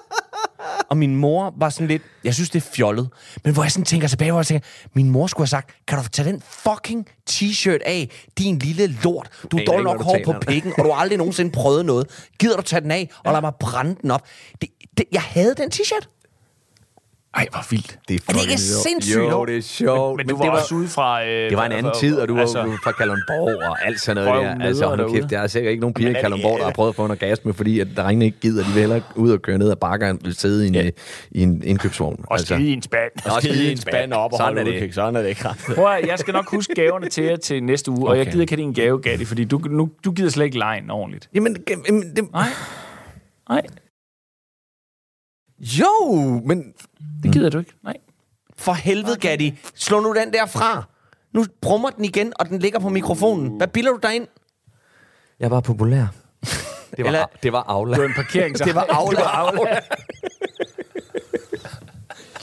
Og min mor var sådan lidt, jeg synes, det er fjollet. Men hvor jeg sådan tænker tilbage, hvor jeg tænker, min mor skulle have sagt, kan du tage den fucking t-shirt af, din lille lort. Du er dårlig nok hvad du hår taler på om." pikken, og du har aldrig nogensinde prøvet noget. Gider du tage den af, og lad mig brænde den op. Det, det, jeg havde den t-shirt. Ej, hvor vildt. Det Er det ikke sindssygt? Jo, det er sjovt. Men Men du var det, også ude fra... Øh, det var en anden tid, og du var altså, fra Kalundborg og alt sådan noget der. Altså, hold kæft, der er sikkert ikke nogen piger i Men er Kalundborg, der har prøvet at få en orgasme, fordi at drengene ikke gider. De vil hellere ud og køre ned ad bakker, end vil sidde i en, ja. i en indkøbsvogn. Og skide i en spand. Og skide i en spand op og Sådan holde er det. udkig. Sådan er det ikke. *laughs* Prøv at, jeg skal nok huske gaverne til jer til næste uge, og jeg Okay. gider ikke have din gave, Gatti, fordi du, nu, du gider slet ikke lejen ordentligt. Jamen, jamen det, Nej. Nej, jo, men det gider du ikke. Nej. For helvede, Gatti. Slå nu den der fra. Nu brummer den igen, og den ligger på mikrofonen. Hvad bilder du dig ind? jeg var populær. *laughs* Det var, Eller- det var Aula. Du er en parkering, så... *laughs* Det var Aula. Det var Aula. *laughs*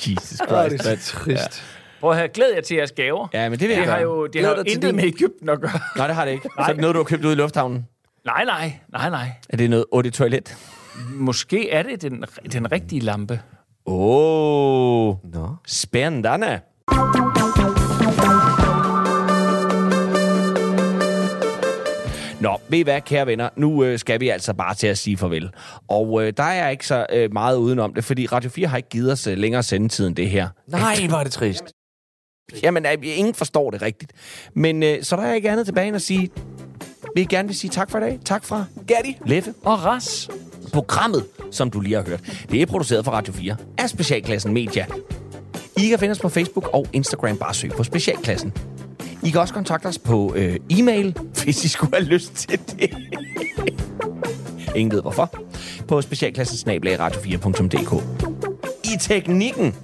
Jesus Åh, det er trist. Prøv at have glæd jer til jeres gaver. Ja, men det vil Det jeg har jo, det Glæd har jo intet med Ægypten at gøre. Nej, det har det ikke. Så er det noget, du har købt ude i lufthavnen. Nej, nej, nej, nej. Er det noget otte toilet? Måske er det den, den rigtige lampe. Åh, oh, Nå. spændende. Nå, ved I hvad, kære venner? Nu øh, skal vi altså bare til at sige farvel. Og øh, der er ikke så øh, meget udenom det, fordi Radio 4 har ikke givet os øh, længere sendetid end det her. Nej, var det trist. Jamen, øh, ingen forstår det rigtigt. Men øh, så der er ikke andet tilbage end at sige vi gerne vil sige tak for i dag. Tak fra Gatti, Leffe Og Ras. Programmet, som du lige har hørt, det er produceret for Radio 4 af Specialklassen Media. I kan finde os på Facebook og Instagram. Bare søg på Specialklassen. I kan også kontakte os på øh, e-mail, *laughs* hvis I skulle have lyst til det. Ingen ved hvorfor. På specialklassen radio4.dk. I teknikken,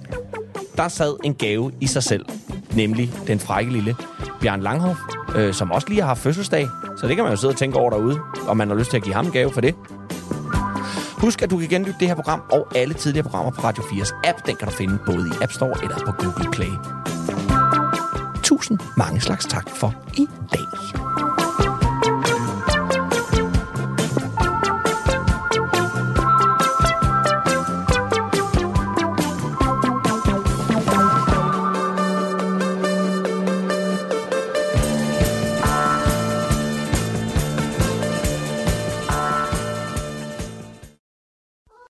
der sad en gave i sig selv. Nemlig den frække lille Bjørn Langhoff, øh, som også lige har haft fødselsdag. Så det kan man jo sidde og tænke over derude, om man har lyst til at give ham en gave for det. Husk, at du kan genlytte det her program og alle tidligere programmer på Radio 4's app. Den kan du finde både i App Store eller på Google Play. Tusind mange slags tak for i dag.